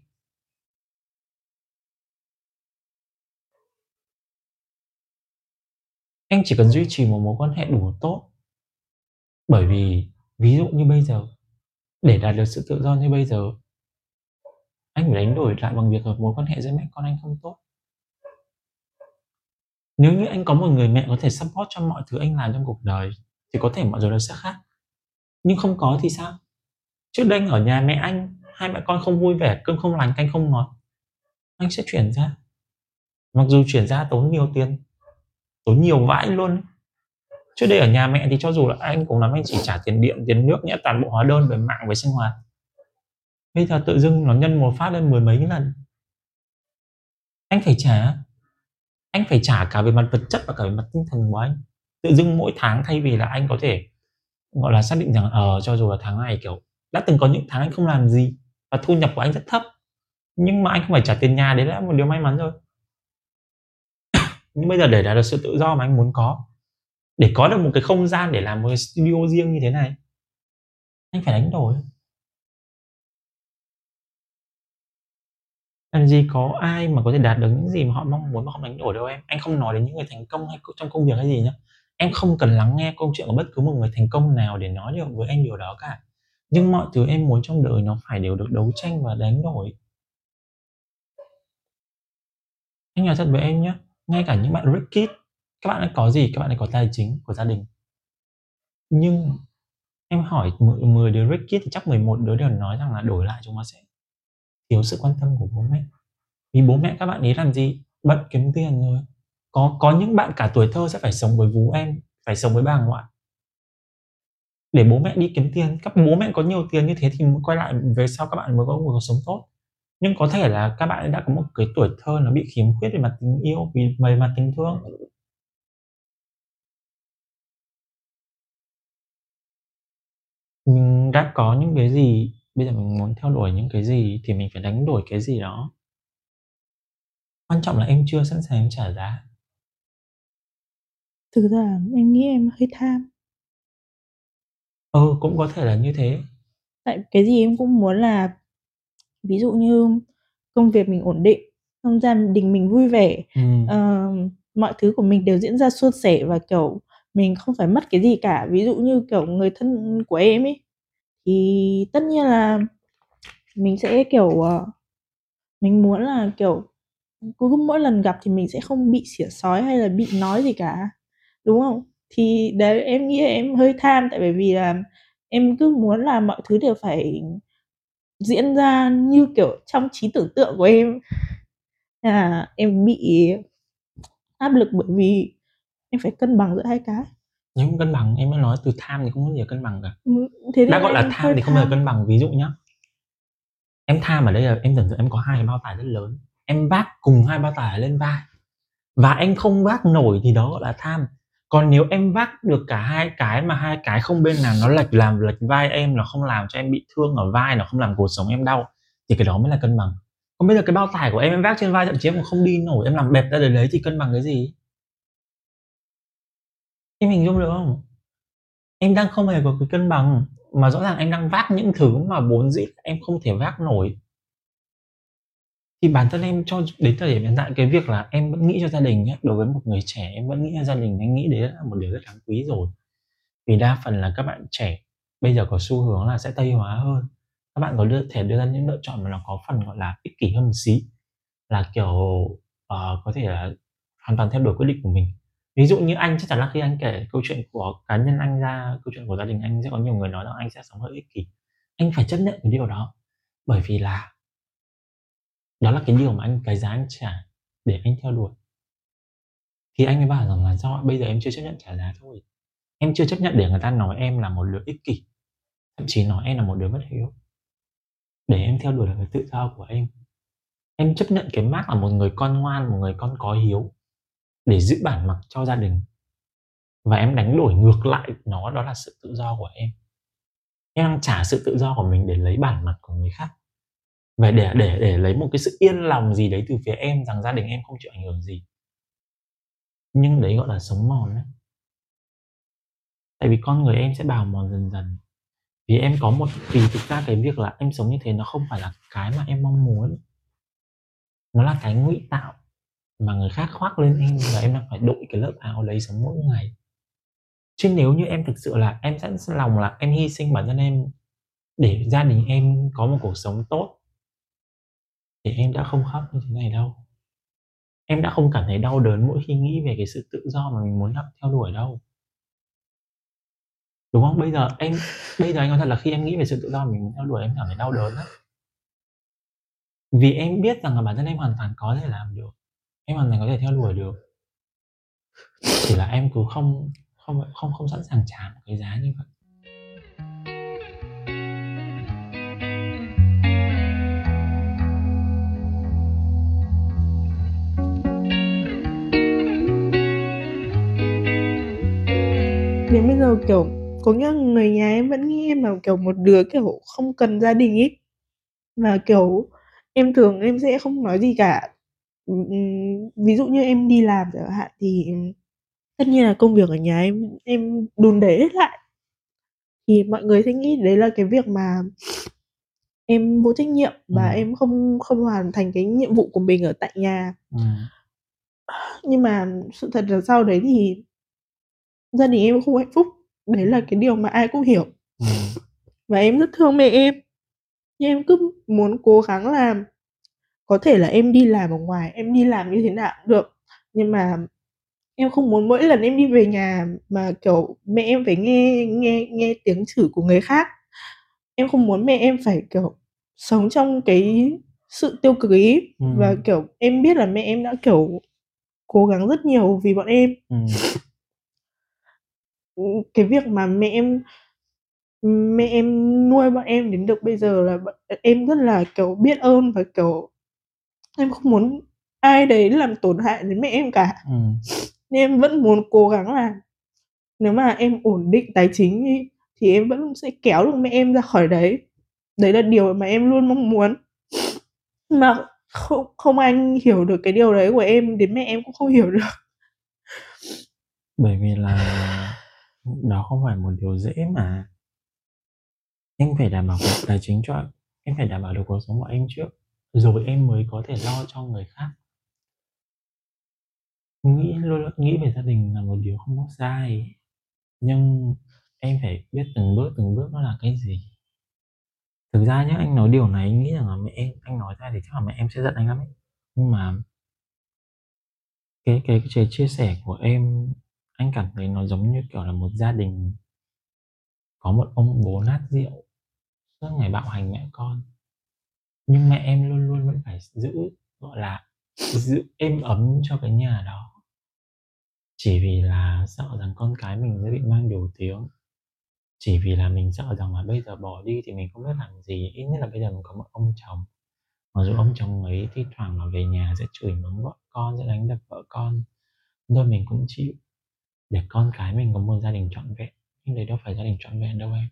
Em chỉ cần duy trì một mối quan hệ đủ tốt. Bởi vì, ví dụ như bây giờ, để đạt được sự tự do như bây giờ anh phải đánh đổi lại bằng việc mối quan hệ giữa mẹ con anh không tốt. Nếu như anh có một người mẹ có thể support cho mọi thứ anh làm trong cuộc đời, thì có thể mọi thứ nó sẽ khác. Nhưng không có thì sao? Trước đây ở nhà mẹ anh, hai mẹ con không vui vẻ, cơm không lành, canh không ngọt. Anh sẽ chuyển ra. Mặc dù chuyển ra tốn nhiều tiền, tốn nhiều vãi luôn. Trước đây ở nhà mẹ thì cho dù là anh cũng lắm, anh chỉ trả tiền điện, tiền nước, nhẽ toàn bộ hóa đơn về mạng, về sinh hoạt bây giờ tự dưng nó nhân một phát lên mười mấy lần. Anh phải trả. Anh phải trả cả về mặt vật chất và cả về mặt tinh thần của anh. Tự dưng mỗi tháng thay vì là anh có thể, gọi là, xác định rằng ờ cho dù là tháng này, kiểu, đã từng có những tháng anh không làm gì và thu nhập của anh rất thấp, nhưng mà anh không phải trả tiền nhà, đấy là một điều may mắn rồi. Nhưng bây giờ để đạt được sự tự do mà anh muốn có, để có được một cái không gian để làm một cái studio riêng như thế này, anh phải đánh đổi. Làm gì có ai mà có thể đạt được những gì mà họ mong muốn mà không đánh đổi đâu em? Anh không nói đến những người thành công hay trong công việc hay gì nhá. Em không cần lắng nghe câu chuyện của bất cứ một người thành công nào để nói được với anh điều đó cả. Nhưng mọi thứ em muốn trong đời nó phải đều được đấu tranh và đánh đổi. Anh nói thật với em nhé ngay cả những bạn rich kid các bạn ấy có gì, các bạn ấy có tài chính của gia đình. Nhưng em hỏi 10 đứa rich kid thì chắc 11 đứa đều nói rằng là đổi lại chúng nó sẽ thiếu sự quan tâm của bố mẹ. Vì bố mẹ các bạn ấy làm gì? Bận kiếm tiền rồi. Có có những bạn cả tuổi thơ sẽ phải sống với vú em, phải sống với bà ngoại. Để bố mẹ đi kiếm tiền, các bố mẹ có nhiều tiền như thế thì quay lại về sau các bạn mới có một cuộc sống tốt. Nhưng có thể là các bạn đã có một cái tuổi thơ nó bị khiếm khuyết về mặt tình yêu, vì, về mặt tình thương. Mình đã có những cái gì bây giờ mình muốn theo đuổi những cái gì thì mình phải đánh đổi cái gì đó quan trọng là em chưa sẵn sàng em trả giá thực ra em nghĩ em hơi tham ừ cũng có thể là như thế tại cái gì em cũng muốn là ví dụ như công việc mình ổn định không gia đình mình vui vẻ ừ. uh, mọi thứ của mình đều diễn ra suôn sẻ và kiểu mình không phải mất cái gì cả. Ví dụ như, kiểu, người thân của em ấy, thì tất nhiên là mình sẽ, kiểu, ờ, mình muốn là, kiểu, cứ mỗi lần gặp thì mình sẽ không bị xỉa xói hay là bị nói gì cả, đúng không? Thì đấy, em nghĩ em hơi tham tại bởi vì là em cứ muốn là mọi thứ đều phải diễn ra như, kiểu, trong trí tưởng tượng của em. Là em bị áp lực bởi vì em phải cân bằng giữa hai cái. Nếu không cân bằng, em đã nói từ tham thì không có gì cân bằng cả. Ừm, thế Đã gọi là tham thì không bao giờ cân bằng. Ví dụ nhá, em tham ở đây là em tưởng tượng em có hai bao tải rất lớn, em vác cùng hai bao tải lên vai và em không vác nổi thì đó gọi là tham. Còn nếu em vác được cả hai cái mà hai cái không bên nào nó lệch làm lệch vai em, nó không làm cho em bị thương ở vai, nó không làm cột sống em đau thì cái đó mới là cân bằng. Còn bây giờ cái bao tải của em em vác trên vai thậm chí em còn không đi nổi, em làm bẹp ra đến đấy thì cân bằng cái gì? Em hình dung được không? Em đang không hề có cái cân bằng, mà rõ ràng em đang vác những thứ mà vốn dĩ em không thể vác nổi. Thì bản thân em cho đến thời điểm hiện tại cái việc là em vẫn nghĩ cho gia đình nhé, đối với một người trẻ em vẫn nghĩ cho gia đình, anh nghĩ đấy là một điều rất đáng quý rồi. Vì đa phần là các bạn trẻ bây giờ có xu hướng là sẽ Tây hóa hơn. Các bạn có đưa thể đưa ra những lựa chọn mà nó có phần, gọi là, ích kỷ hơn một xí, là, kiểu, uh, có thể là hoàn toàn theo đuổi quyết định của mình. Ví dụ như anh chắc chắn là khi anh kể câu chuyện của cá nhân anh ra, câu chuyện của gia đình anh sẽ có nhiều người nói rằng anh sẽ sống hơi ích kỷ. Anh phải chấp nhận cái điều đó, bởi vì là đó là cái điều mà anh cái giá anh trả để anh theo đuổi. Thì anh mới bảo rằng là do bây giờ em chưa chấp nhận trả giá thôi. Em chưa chấp nhận để người ta nói em là một đứa ích kỷ, thậm chí nói em là một đứa bất hiếu. Để em theo đuổi được cái tự do của em. Em chấp nhận cái mác là một người con ngoan, một người con có hiếu để giữ bản mặc cho gia đình. Và em đánh đổi ngược lại nó, đó là sự tự do của em. Em đang trả sự tự do của mình để lấy bản mặt của người khác. Và để để để lấy một cái sự yên lòng gì đấy từ phía em rằng gia đình em không chịu ảnh hưởng gì. Nhưng đấy gọi là sống mòn đấy. Tại vì con người em sẽ bào mòn dần dần. Vì em có một, vì thực ra cái việc là em sống như thế nó không phải là cái mà em mong muốn. Nó là cái ngụy tạo mà người khác khoác lên em và em đang phải đội cái lớp áo đấy sống mỗi ngày. Chứ nếu như em thực sự là em sẵn lòng là em hy sinh bản thân em để gia đình em có một cuộc sống tốt thì em đã không khóc như thế này đâu. Em đã không cảm thấy đau đớn mỗi khi nghĩ về cái sự tự do mà mình muốn theo đuổi đâu. Đúng không? Bây giờ em bây giờ anh nói thật là khi em nghĩ về sự tự do mình muốn theo đuổi em cảm thấy đau đớn lắm. Vì em biết rằng là bản thân em hoàn toàn có thể làm được, em hoàn toàn có thể theo đuổi được. Chỉ là em cứ không không không không sẵn sàng trả một cái giá như vậy. Đến bây giờ, kiểu, có nghĩa người nhà em vẫn nghĩ em là, kiểu, một đứa, kiểu, không cần gia đình ấy. mà kiểu, em thường em sẽ không nói gì cả. Ví dụ như em đi làm chẳng hạn thì tất nhiên là công việc ở nhà em em đùn đẩy hết lại. Thì mọi người sẽ nghĩ đấy là cái việc mà em vô trách nhiệm và Ừm. em không không hoàn thành cái nhiệm vụ của mình ở tại nhà. Ừm. Nhưng mà sự thật là sau đấy thì gia đình em không hạnh phúc, đấy là cái điều mà ai cũng hiểu. Ừm. Và em rất thương mẹ em, nhưng em cứ muốn cố gắng là có thể là em đi làm ở ngoài, em đi làm như thế nào cũng được, nhưng mà em không muốn mỗi lần em đi về nhà mà, kiểu, mẹ em phải nghe nghe nghe tiếng chửi của người khác. Em không muốn mẹ em phải, kiểu, sống trong cái sự tiêu cực ấy. Và, Ừm. kiểu, em biết là mẹ em đã, kiểu, cố gắng rất nhiều vì bọn em. Ừm, cái việc mà mẹ em mẹ em nuôi bọn em đến được bây giờ là em rất là, kiểu, biết ơn và, kiểu, em không muốn ai đấy làm tổn hại đến mẹ em cả. Ừm. Nên em vẫn muốn cố gắng là nếu mà em ổn định tài chính đi, thì em vẫn sẽ kéo được mẹ em ra khỏi đấy. Đấy là điều mà em luôn mong muốn. Mà không không ai hiểu được cái điều đấy của em, đến mẹ em cũng không hiểu được. Bởi vì là đó không phải một điều dễ mà. Em phải đảm bảo tài chính cho em phải đảm bảo được cuộc sống của em trước, rồi em mới có thể lo cho người khác. Nghĩ luôn nghĩ về gia đình là một điều không có sai. nhưng em phải biết từng bước từng bước nó là cái gì thực ra nhé anh nói điều này, anh nghĩ rằng là mẹ em, anh nói ra thì chắc là mẹ em sẽ giận anh lắm ấy nhưng mà cái cái cái chia sẻ của em, anh cảm thấy nó giống như kiểu là một gia đình có một ông bố nát rượu, suốt ngày bạo hành mẹ con nhưng mẹ em luôn luôn vẫn phải giữ, gọi là, giữ êm ấm cho cái nhà đó. Chỉ vì là sợ rằng con cái mình sẽ bị mang điều tiếng. Chỉ vì là mình sợ rằng là bây giờ bỏ đi thì mình không biết làm gì. Ít nhất là bây giờ mình có một ông chồng. Mặc dù ông chồng ấy thi thoảng là về nhà sẽ chửi mắng vợ con, sẽ đánh đập vợ con. Thôi mình cũng chịu. Để con cái mình có một gia đình trọn vẹn. Nhưng đấy đâu phải gia đình trọn vẹn đâu em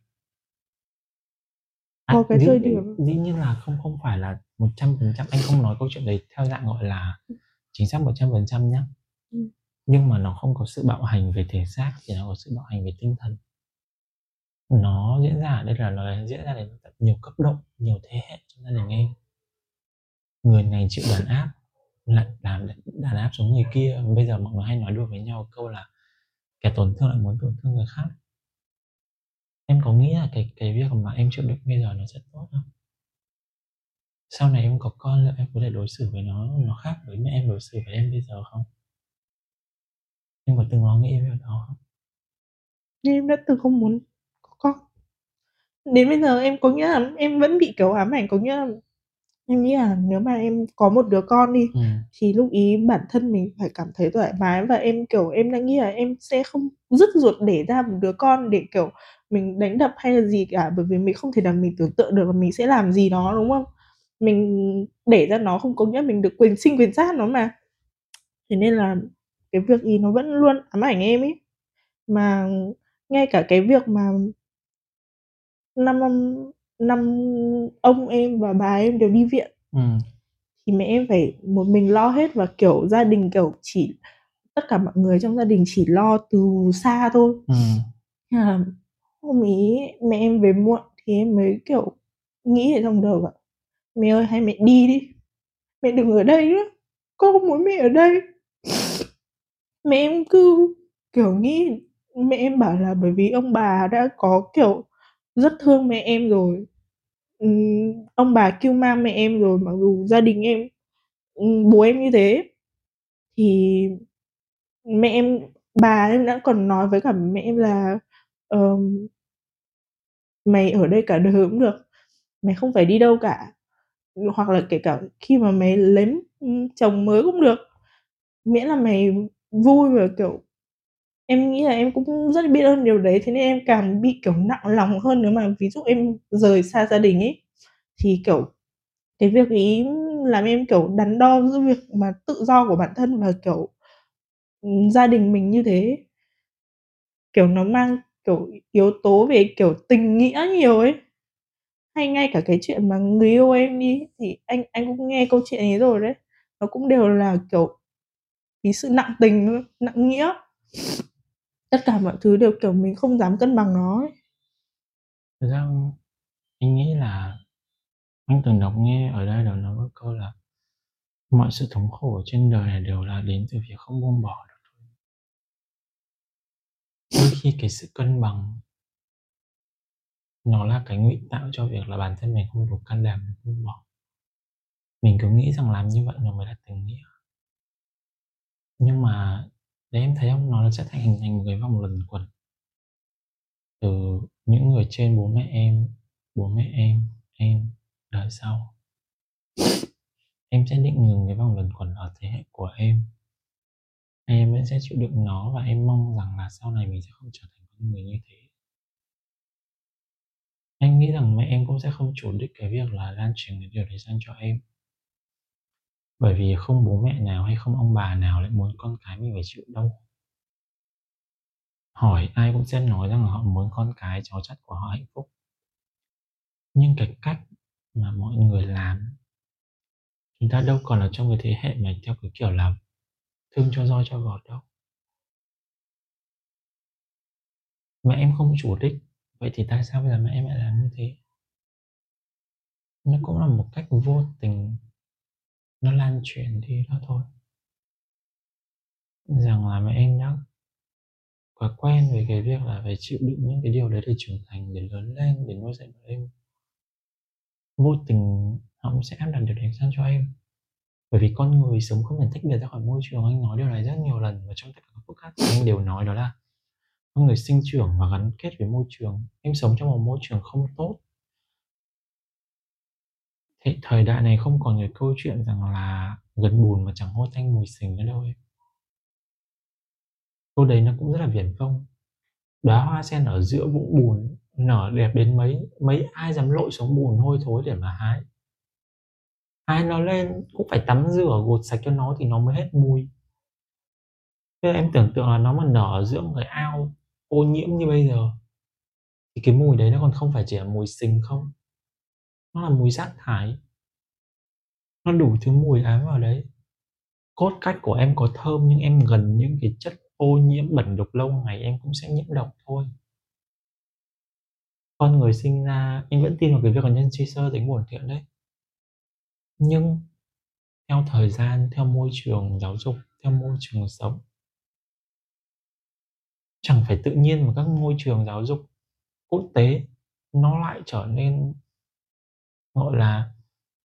à, có cái dĩ, thời điểm. dĩ nhiên là không không phải là một trăm phần trăm anh không nói câu chuyện đấy theo dạng gọi là chính xác một trăm phần trăm nhá. Ừ. nhưng mà nó không có sự bạo hành về thể xác thì nó có sự bạo hành về tinh thần. Nó diễn ra ở đây là nó diễn ra đến nhiều cấp độ nhiều thế hệ trong gia đình em người này chịu đàn áp lại làm đàn áp xuống người kia. Bây giờ mọi người hay nói đùa với nhau câu là kẻ tổn thương lại muốn tổn thương người khác em có nghĩ là cái cái việc mà em chịu đựng bây giờ nó sẽ tốt không? Sau này em có con liệu em có thể đối xử với nó nó khác với mẹ em, đối xử với em bây giờ không? Em có từng lo nghĩ về đó không? Em đã từng không muốn có con. Đến bây giờ em có nghĩa là em vẫn bị kiểu ám ảnh, có nghĩa là em nghĩ là nếu mà em có một đứa con đi ừ. thì lúc ý bản thân mình phải cảm thấy thoải mái và em kiểu em đã nghĩ là em sẽ không dứt ruột để ra một đứa con để kiểu mình đánh đập hay là gì cả bởi vì mình không thể nào mình tưởng tượng được là mình sẽ làm gì đó đúng không? Mình để ra nó không có nghĩa mình được quyền sinh quyền sát nó mà. Thế nên là cái việc ý nó vẫn luôn ám ảnh em ấy mà ngay cả cái việc mà năm năm ông em và bà em đều đi viện. Ừ. thì mẹ em phải một mình lo hết và kiểu gia đình kiểu chỉ tất cả mọi người trong gia đình chỉ lo từ xa thôi. Ừ. à, hôm ý mẹ em về muộn thì em mới kiểu nghĩ ở trong đầu ạ mẹ ơi hay mẹ đi đi. Mẹ đừng ở đây nữa. Con không muốn mẹ ở đây. Mẹ em cứ kiểu nghĩ mẹ em bảo là bởi vì ông bà đã có kiểu rất thương mẹ em rồi. Ông bà kêu mang mẹ em rồi mặc dù gia đình em bố em như thế. Thì mẹ em bà em đã còn nói với cả mẹ em là um, mày ở đây cả đời cũng được mày không phải đi đâu cả. Hoặc là kể cả khi mà mày lấy chồng mới cũng được. Miễn là mày vui và kiểu em nghĩ là em cũng rất biết ơn điều đấy, thế nên em càng bị, kiểu, nặng lòng hơn nếu mà ví dụ em rời xa gia đình ấy. Thì, kiểu, cái việc ý làm em, kiểu, đắn đo giữa việc mà tự do của bản thân và, kiểu, gia đình mình như thế, kiểu, nó mang, kiểu, yếu tố về, kiểu, tình nghĩa nhiều ấy. Hay ngay cả cái chuyện mà người yêu em đi, thì anh anh cũng nghe câu chuyện ấy rồi đấy. Nó cũng đều là, kiểu, cái sự nặng tình, nặng nghĩa tất cả mọi thứ đều kiểu mình không dám cân bằng nó ấy. Thật ra anh nghĩ là anh từng đọc nghe ở đây đều nói một câu là mọi sự thống khổ trên đời này đều là đến từ việc không buông bỏ được thôi. Đôi khi cái sự cân bằng nó là cái ngụy tạo cho việc là bản thân mình không đủ can đảm để buông bỏ. Mình cứ nghĩ rằng làm như vậy nó mới là tình nghĩa. Nhưng mà đấy, em thấy không nó sẽ thành hình thành một cái vòng luẩn quẩn. Từ những người trên bố mẹ em, bố mẹ em em, đời sau. Em sẽ định ngừng cái vòng luẩn quẩn ở thế hệ của em. Em vẫn sẽ chịu đựng nó và em mong rằng là sau này mình sẽ không trở thành con người như thế. Anh nghĩ rằng mẹ em cũng sẽ không chủ đích cái việc là lan truyền cái điều đấy sang cho em bởi vì không bố mẹ nào hay không ông bà nào lại muốn con cái mình phải chịu đau hỏi ai cũng sẽ nói rằng là họ muốn con cái, cháu chắt của họ hạnh phúc. Nhưng cái cách mà mọi người làm, chúng ta đâu còn là trong cái thế hệ mà theo cái kiểu là thương cho roi cho gọt đâu. Mẹ em không chủ đích, vậy thì tại sao bây giờ mẹ em lại làm như thế? Nó cũng là một cách vô tình nó lan truyền đi đó thôi rằng là mẹ em đã quá quen với cái việc là phải chịu đựng những cái điều đấy để trưởng thành, để lớn lên, để nuôi dạy bọn em. Vô tình họ cũng sẽ áp đặt điều đấy sang cho em. Bởi vì con người sống không thể tách biệt ra khỏi môi trường, anh nói điều này rất nhiều lần và trong tất cả các podcast anh đều nói đó là con người sinh trưởng và gắn kết với môi trường. Em sống trong một môi trường không tốt Thế thời đại này không còn cái câu chuyện rằng là gần bùn mà chẳng hôi tanh mùi sình nữa đâu ấy Câu đấy nó cũng rất là viển vông. Đóa hoa sen ở giữa vũng bùn nở đẹp đến mấy, mấy ai dám lội xuống bùn hôi thối để mà hái. Hái nó lên cũng phải tắm rửa gột sạch cho nó thì nó mới hết mùi. Thế em tưởng tượng là nó mà nở ở giữa một cái ao ô nhiễm như bây giờ thì cái mùi đấy nó còn không phải chỉ là mùi sình không nó là mùi rác thải. Nó đủ thứ mùi ám vào đấy. Cốt cách của em có thơm nhưng em gần những cái chất ô nhiễm bẩn độc lâu ngày em cũng sẽ nhiễm độc thôi. Con người sinh ra, em vẫn tin vào cái việc là nhân suy sơ tính bổn thiện đấy. Nhưng theo thời gian, theo môi trường giáo dục, theo môi trường sống, chẳng phải tự nhiên mà các môi trường giáo dục quốc tế nó lại trở nên gọi là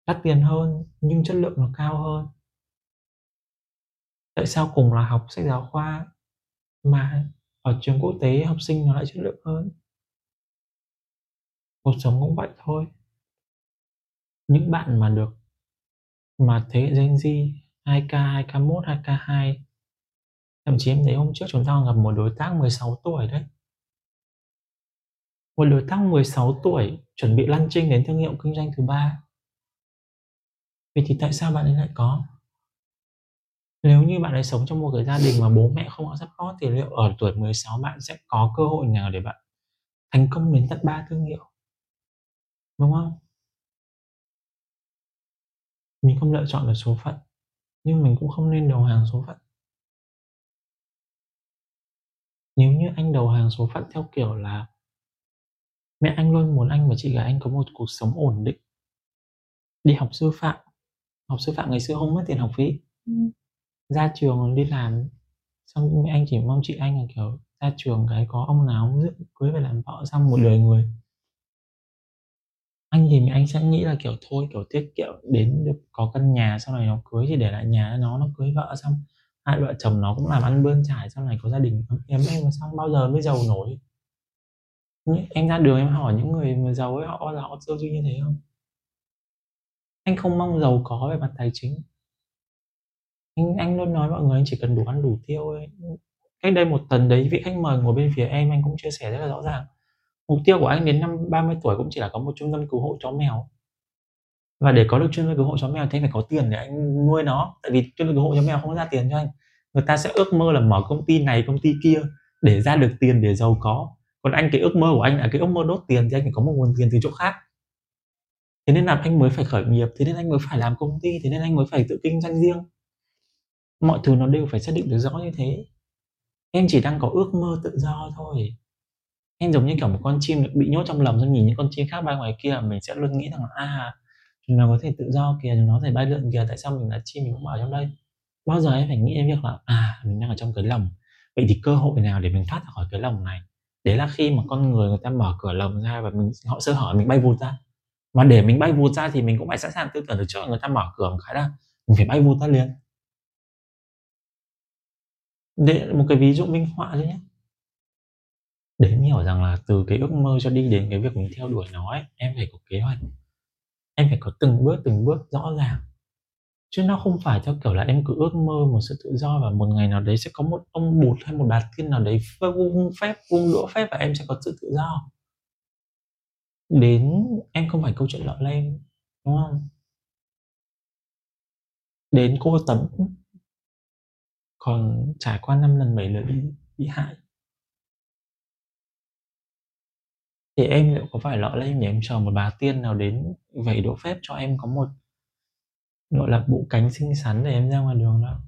đắt tiền hơn nhưng chất lượng nó cao hơn. Tại sao cùng là học sách giáo khoa mà ở trường quốc tế học sinh nó lại chất lượng hơn? Cuộc sống cũng vậy thôi. Những bạn mà được mà thế Gen Z 2K, 2K1, 2K2 thậm chí em thấy hôm trước chúng ta gặp một đối tác 16 tuổi đấy một đối tác 16 tuổi, chuẩn bị lăn chinh đến thương hiệu kinh doanh thứ ba. Vậy thì tại sao bạn ấy lại có? Nếu như bạn ấy sống trong một cái gia đình mà bố mẹ không có support thì liệu ở tuổi 16 bạn sẽ có cơ hội nào để bạn thành công đến tận ba thương hiệu? Đúng không? Mình không lựa chọn được số phận, nhưng mình cũng không nên đầu hàng số phận. Nếu như anh đầu hàng số phận theo kiểu là mẹ anh luôn muốn anh và chị gái anh có một cuộc sống ổn định. Đi học sư phạm. Học sư phạm ngày xưa không mất tiền học phí. Ừ. ra trường đi làm xong mẹ anh chỉ mong chị anh là kiểu ra trường cái có ông nào ông dựng cưới về làm vợ xong một đời người. Anh thì mẹ anh sẽ nghĩ là kiểu thôi kiểu tiết kiệm đến được có căn nhà sau này nó cưới thì để lại nhà cho nó nó cưới vợ xong hai vợ chồng nó cũng làm ăn bươn trải sau này có gia đình em em mà xong bao giờ mới giàu nổi nhưng em ra đường em hỏi những người mà giàu ấy, họ bao giờ họ tư duy như thế không? Anh không mong giàu có về mặt tài chính. Anh anh luôn nói mọi người anh chỉ cần đủ ăn đủ tiêu thôi cách đây một tuần đấy, vị khách mời ngồi bên phía em, anh cũng chia sẻ rất là rõ ràng. Mục tiêu của anh đến năm 30 tuổi cũng chỉ là có một trung tâm cứu hộ chó mèo. Và để có được trung tâm cứu hộ chó mèo thì anh phải có tiền để anh nuôi nó. Tại vì trung tâm cứu hộ chó mèo không ra tiền cho anh. Người ta sẽ ước mơ là mở công ty này, công ty kia để ra được tiền để giàu có còn anh, cái ước mơ của anh là cái ước mơ đốt tiền thì anh phải có một nguồn tiền từ chỗ khác. Thế nên là anh mới phải khởi nghiệp, thế nên anh mới phải làm công ty, thế nên anh mới phải tự kinh doanh riêng. Mọi thứ nó đều phải xác định được rõ như thế. Em chỉ đang có ước mơ tự do thôi. Em giống như kiểu một con chim bị nhốt trong lồng, xong nhìn những con chim khác bay ngoài kia, mình sẽ luôn nghĩ rằng là à chúng nó có thể tự do kìa, chúng nó có thể bay lượn kìa, tại sao mình là chim, mình không ở trong đây? Bao giờ em phải nghĩ đến việc là à mình đang ở trong cái lồng. Vậy thì cơ hội nào để mình thoát ra khỏi cái lồng này? Đấy là khi mà con người người ta mở cửa lồng ra và mình, họ sơ hở mình bay vụt ra. Mà để mình bay vụt ra thì mình cũng phải sẵn sàng tư tưởng được cho người ta mở cửa một cái ra mình phải bay vụt ra liền. Để một cái ví dụ minh họa thôi nhé. Để em hiểu rằng là từ cái ước mơ cho đi đến cái việc mình theo đuổi nó ấy, em phải có kế hoạch. Em phải có từng bước từng bước rõ ràng chứ nó không phải theo kiểu là em cứ ước mơ một sự tự do và một ngày nào đấy sẽ có một ông bụt hay một bà tiên nào đấy vung phép vung đũa phép và em sẽ có sự tự do. Đến em không phải câu chuyện lọ lem đúng không? Đến cô tấm còn trải qua năm lần bảy lượt bị, bị hại. Thì em liệu có phải lọ lem để em chờ một bà tiên nào đến vẩy đũa phép cho em có một gọi là bộ cánh xinh xắn để em ra ngoài đường đó.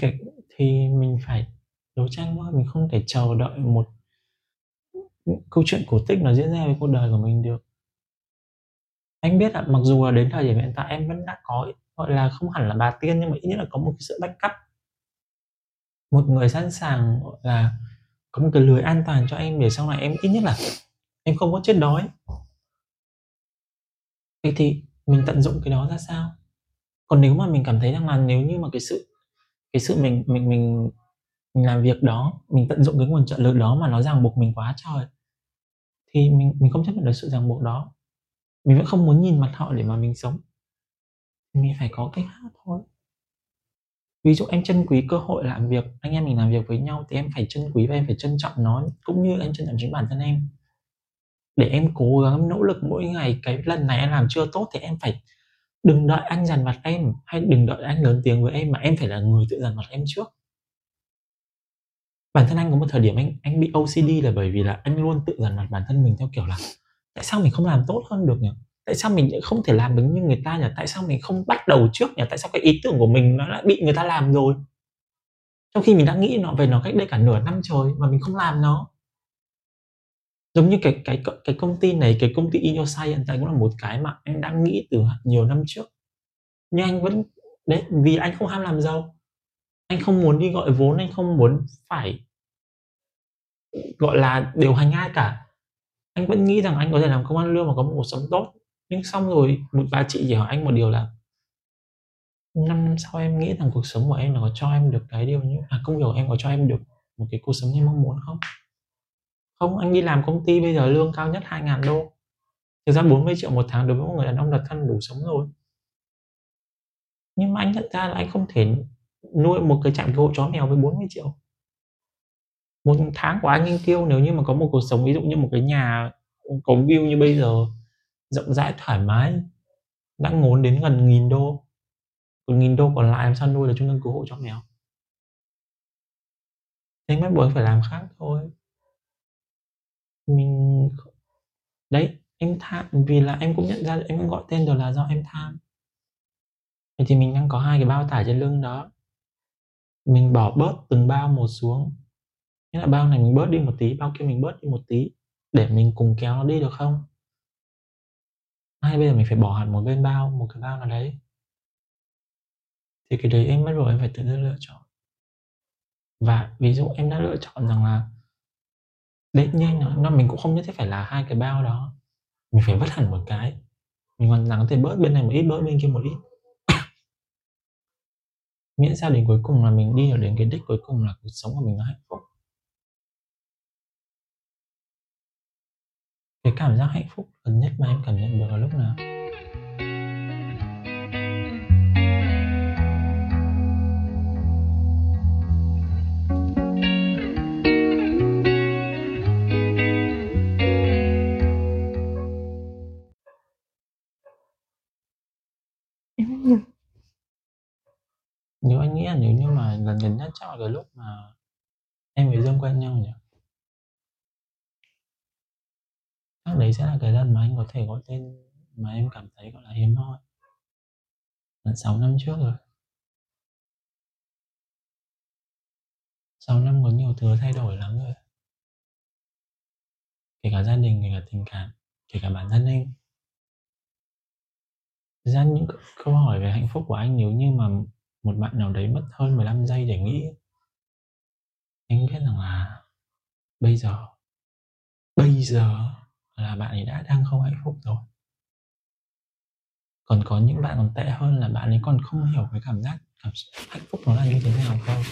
cái thì mình phải đấu tranh thôi, mình không thể chờ đợi một câu chuyện cổ tích nó diễn ra với cuộc đời của mình được. Anh biết là mặc dù là đến thời điểm hiện tại em vẫn đã có, gọi là không hẳn là bà tiên, nhưng mà ít nhất là có một cái sự backup. Một người sẵn sàng là có một cái lưới an toàn cho em để sau này em, ít nhất là em không có chết đói vậy thì mình tận dụng cái đó ra sao? Còn nếu mà mình cảm thấy rằng là nếu như mà cái sự cái sự mình mình mình mình làm việc đó, mình tận dụng cái nguồn trợ lực đó mà nó ràng buộc mình quá trời, thì mình mình không chấp nhận được sự ràng buộc đó. Mình vẫn không muốn nhìn mặt họ để mà mình sống. Mình phải có cách khác thôi. Ví dụ em trân quý cơ hội làm việc, anh em mình làm việc với nhau thì em phải trân quý và em phải trân trọng nó, cũng như em trân trọng chính bản thân em để em cố gắng nỗ lực mỗi ngày, cái lần này em làm chưa tốt thì em phải đừng đợi anh dằn vặt em, hay đừng đợi anh lớn tiếng với em, mà em phải là người tự dằn vặt em trước. Bản thân anh có một thời điểm anh anh bị OCD là bởi vì là anh luôn tự dằn vặt bản thân mình theo kiểu là, tại sao mình không làm tốt hơn được nhỉ? Tại sao mình không thể làm đứng như người ta nhỉ? Tại sao mình không bắt đầu trước nhỉ? Tại sao cái ý tưởng của mình nó lại bị người ta làm rồi? Trong khi mình đã nghĩ nó về nó cách đây cả nửa năm trời mà mình không làm nó giống như cái cái cái công ty này, cái công ty In Your Science cũng là một cái mà anh đang nghĩ từ nhiều năm trước. Nhưng anh vẫn, đấy, vì anh không ham làm giàu. Anh không muốn đi gọi vốn, anh không muốn phải gọi là điều hành ai cả. Anh vẫn nghĩ rằng anh có thể làm công ăn lương và có một cuộc sống tốt. Nhưng xong rồi, một bà chị chỉ hỏi anh một điều là năm năm sau em nghĩ rằng cuộc sống của em là có cho em được cái điều như à công việc của em có cho em được một cái cuộc sống như mong muốn không? Không, anh đi làm công ty bây giờ lương cao nhất 2.000 đô. Thực ra 40 triệu một tháng đối với một người đàn ông là thân đủ sống rồi. Nhưng mà anh nhận ra là anh không thể nuôi một cái trạm cứu hộ chó mèo với 40 triệu. Một tháng của anh anh tiêu nếu như mà có một cuộc sống, ví dụ như một cái nhà có view như bây giờ, rộng rãi, thoải mái, đã ngốn đến gần nghìn đô, còn nghìn đô còn lại làm sao nuôi được trung tâm cứu hộ chó mèo? Thế bắt buộc phải làm khác thôi mình đấy, em tham, vì là em cũng nhận ra em cũng gọi tên rồi là do em tham. Vậy thì mình đang có hai cái bao tải trên lưng đó. Mình bỏ bớt từng bao một xuống. Nghĩa là bao này mình bớt đi một tí, bao kia mình bớt đi một tí để mình cùng kéo nó đi được không? Hay bây giờ mình phải bỏ hẳn một bên bao, một cái bao nào đấy. Thì cái đấy em bắt buộc em phải tự lựa chọn. Và ví dụ em đã lựa chọn rằng là đấy nhanh nó, nó mình cũng không nhất thiết phải là hai cái bao đó. Mình phải vứt hẳn một cái. Mình còn rằng có thể bớt bên này một ít bớt bên kia một ít. Miễn sao đến cuối cùng là mình đi được đến cái đích cuối cùng là cuộc sống của mình nó hạnh phúc. Cái cảm giác hạnh phúc gần nhất mà em cảm nhận được là lúc nào? Nếu anh nghĩ là nếu như mà lần gần nhất chắc là cái lúc mà em với Dương quen nhau nhỉ? Chắc đấy sẽ là cái lần mà anh có thể gọi tên mà em cảm thấy, gọi là, hiếm hoi. Là 6 năm trước rồi. 6 năm có nhiều thứ thay đổi lắm rồi. Kể cả gia đình, kể cả tình cảm, kể cả bản thân anh. Thực ra những câu hỏi về hạnh phúc của anh nếu như mà một bạn nào đấy mất hơn 15 giây để nghĩ. Anh biết rằng là bây giờ bây giờ là bạn ấy đã đang không hạnh phúc rồi. Còn có những bạn còn tệ hơn là bạn ấy còn không hiểu cái cảm giác, cảm hạnh phúc nó là như thế nào cơ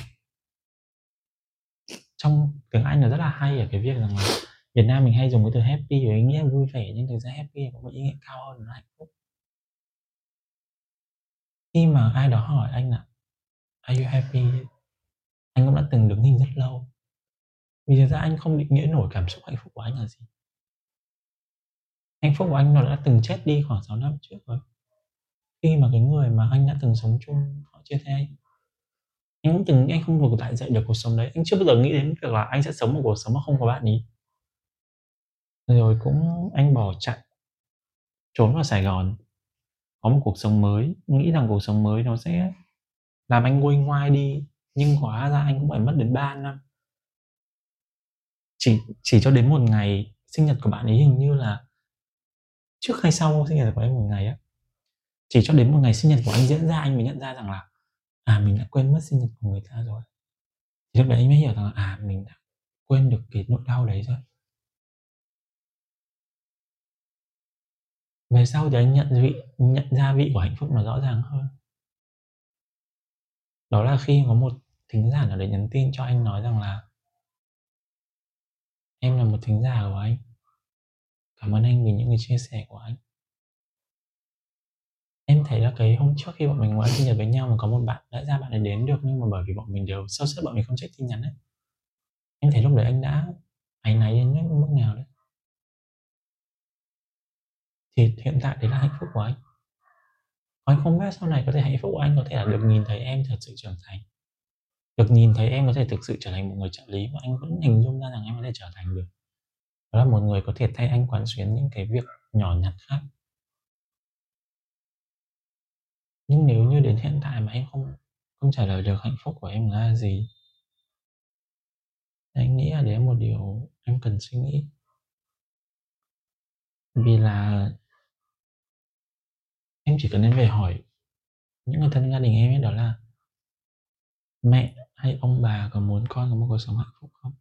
trong tiếng Anh là rất là hay ở cái việc rằng là Việt Nam mình hay dùng cái từ happy với ý nghĩa vui vẻ, nhưng thực ra happy có một ý nghĩa cao hơn là hạnh phúc khi mà ai đó hỏi anh là, are you happy? Anh cũng đã từng đứng hình rất lâu. Vì thực ra anh không định nghĩa nổi cảm xúc hạnh phúc của anh là gì. Hạnh phúc của anh nó đã từng chết đi khoảng 6 năm trước rồi. Khi mà cái người mà anh đã từng sống chung, họ chia tay anh. Anh cũng từng anh không vực lại dậy được cuộc sống đấy. Anh chưa bao giờ nghĩ đến việc là anh sẽ sống một cuộc sống mà không có bạn ý. Rồi cũng anh bỏ chạy, trốn vào Sài Gòn có một cuộc sống mới. Nghĩ rằng cuộc sống mới nó sẽ làm anh nguôi ngoai đi nhưng hóa ra anh cũng phải mất đến 3 năm. Chỉ chỉ cho đến một ngày sinh nhật của bạn ấy hình như là trước hay sau sinh nhật của anh một ngày á. Chỉ cho đến một ngày sinh nhật của anh diễn ra anh mới nhận ra rằng là à mình đã quên mất sinh nhật của người ta rồi. Thì lúc đấy anh mới hiểu rằng là, à, mình đã quên được cái nỗi đau đấy rồi. Về sau thì anh nhận vị, nhận ra vị của hạnh phúc nó rõ ràng hơn. Đó là khi có một thính giả nào đấy nhắn tin cho anh nói rằng là, "Em là một thính giả của anh. Cảm ơn anh vì những cái chia sẻ của anh." Em thấy là cái hôm trước khi bọn mình ngồi sinh nhật với nhau mà có một bạn, đã ra bạn ấy đến được nhưng mà bởi vì bọn mình đều sâu sắc, bọn mình không check tin nhắn ấy. Em thấy lúc đấy anh đã áy náy đến mức nào đấy. Thì hiện tại đấy là hạnh phúc của anh. Anh không biết sau này có thể hạnh phúc của anh có thể là được nhìn thấy em thật sự trưởng thành. Được nhìn thấy em có thể thực sự trở thành một người trợ lý mà anh vẫn hình dung ra rằng em có thể trở thành được. Đó là một người có thể thay anh quán xuyến những cái việc nhỏ nhặt khác. Nhưng nếu như đến hiện tại mà em không không trả lời được hạnh phúc của em là gì anh nghĩ là đấy là một điều em cần suy nghĩ. Vì là em chỉ cần em về hỏi những người thân gia đình em ấy đó là mẹ hay ông bà có muốn con có một cuộc sống hạnh phúc không?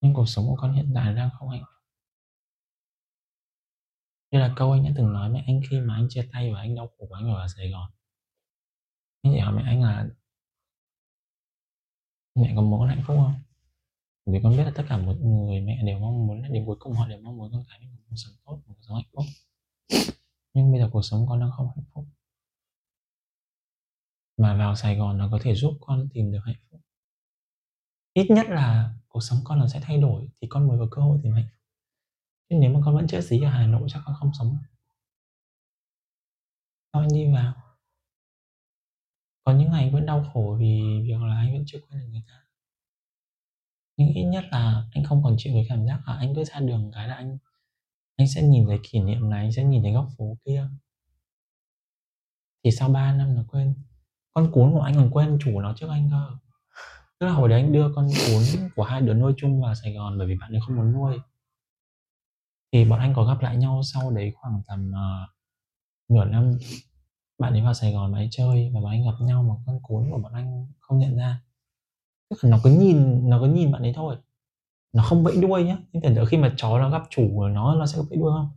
Nhưng cuộc sống của con hiện tại đang không hạnh phúc. Như là câu anh đã từng nói mẹ anh khi mà anh chia tay và anh đau khổ quá anh ở Sài Gòn. Anh chỉ hỏi mẹ anh là mẹ có muốn hạnh phúc không? Vì con biết là tất cả mọi người mẹ đều mong muốn là đến cuối cùng họ đều mong muốn con cái mình có cuộc sống tốt, một cuộc sống hạnh phúc. Nhưng bây giờ cuộc sống con đang không hạnh phúc. Mà vào Sài Gòn nó có thể giúp con tìm được hạnh phúc. Ít nhất là cuộc sống con nó sẽ thay đổi, thì con mới có cơ hội tìm hạnh phúc. nhưng nếu mà con vẫn chết dí ở Hà Nội, chắc con không sống. con anh đi vào? Có những ngày vẫn đau khổ vì việc là anh vẫn chưa quen được người ta. Nhưng ít nhất là anh không còn chịu cái cảm giác là anh cứ ra đường cái là anh anh sẽ nhìn thấy kỷ niệm này, anh sẽ nhìn thấy góc phố kia. Thì sau 3 năm nó quên. Con cún của anh còn quên chủ nó trước anh cơ. Tức là hồi đấy anh đưa con cún của hai đứa nuôi chung vào Sài Gòn bởi vì bạn ấy không muốn nuôi. Thì bọn anh có gặp lại nhau sau đấy khoảng tầm uh, nửa năm bạn ấy vào Sài Gòn bạn ấy chơi và bọn anh gặp nhau mà con cún của bọn anh không nhận ra tức là nó cứ nhìn nó cứ nhìn bạn ấy thôi nó không vẫy đuôi nhá. Nhưng tưởng tượng khi mà chó nó gặp chủ của nó nó sẽ vẫy đuôi không?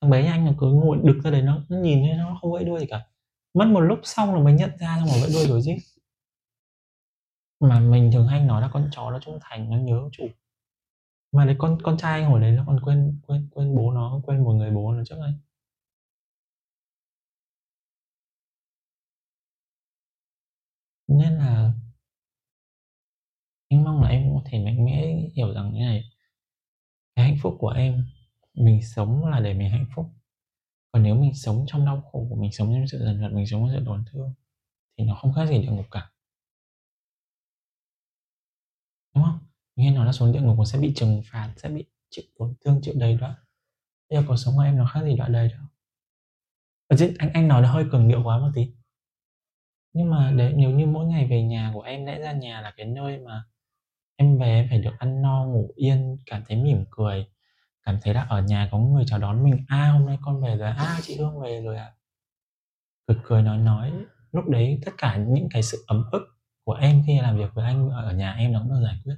Thằng bé nhà anh nó cứ ngồi đực ra đấy nó, nó nhìn thấy nó không vẫy đuôi gì cả. Mất một lúc xong là mới nhận ra xong rồi vẫy đuôi rồi chứ mà mình thường hay nói là con chó nó trung thành nó nhớ chủ. Mà đấy con con trai anh hồi đấy nó còn quên quên quên bố nó quên một người bố nó trước anh. Nên là anh mong là em có thể mạnh mẽ hiểu rằng như này. Cái hạnh phúc của em, mình sống là để mình hạnh phúc. Còn nếu mình sống trong đau khổ của mình, sống trong sự dần dần mình sống trong sự tổn thương, thì nó không khác gì địa ngục cả. Đúng không? Nghe nói là xuống địa ngục sẽ bị trừng phạt, sẽ bị chịu tổn thương, chịu đầy đọa. Bây giờ cuộc sống của em nó khác gì đoạn đầy đâu. Ở anh anh nói nó hơi cường điệu quá một tí. Nhưng mà đấy nếu như mỗi ngày về nhà của em, lẽ ra nhà là cái nơi mà em về em phải được ăn no ngủ yên cảm thấy mỉm cười. Cảm thấy là ở nhà có người chào đón mình. A à, hôm nay con về rồi. A à, chị hương về rồi ạ. À. cười cười nói nói. Lúc đấy tất cả những cái sự ấm ức của em khi làm việc với anh ở nhà em nó cũng được giải quyết.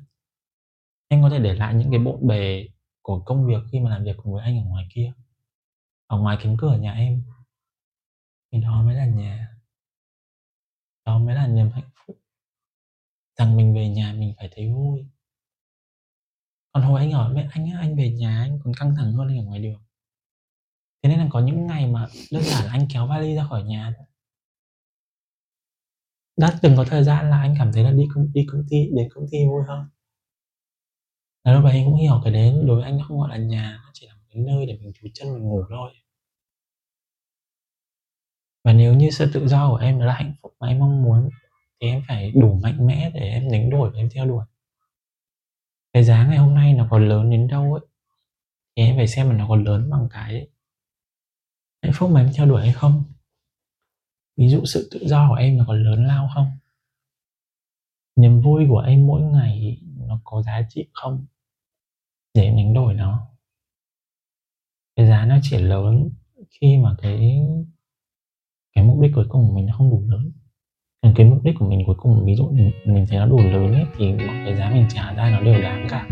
Em có thể để lại những cái bộn bề của công việc khi mà làm việc cùng với anh ở ngoài kia. Ở ngoài cánh cửa nhà em. Thì đó mới là nhà. Đó mới là niềm hạnh rằng mình về nhà mình phải thấy vui. Còn hồi anh ở mẹ anh anh về nhà anh còn căng thẳng hơn anh ở ngoài đường. Thế nên là có những ngày mà đơn giản là anh kéo vali ra khỏi nhà. Đã từng có thời gian là anh cảm thấy là đi công đi công ty, đến công ty vui hơn. Là lúc đấy anh cũng hiểu cái đấy, đối với anh nó không gọi là nhà, nó chỉ là một cái nơi để mình trú chân mình ngủ thôi. Và nếu như sự tự do của em là hạnh phúc mà em mong muốn thì em phải đủ mạnh mẽ để em đánh đổi và em theo đuổi. Cái giá ngày hôm nay nó còn lớn đến đâu ấy, thì em phải xem là nó còn lớn bằng cái hạnh phúc mà em theo đuổi hay không. Ví dụ sự tự do của em nó còn lớn lao không? Niềm vui của em mỗi ngày nó có giá trị không để em đánh đổi nó? Cái giá nó chỉ lớn khi mà cái cái mục đích cuối cùng của mình nó không đủ lớn còn cái mục đích của mình cuối cùng ví dụ mình mình thấy nó đủ lớn ấy, thì mọi cái giá mình trả ra nó đều đáng cả.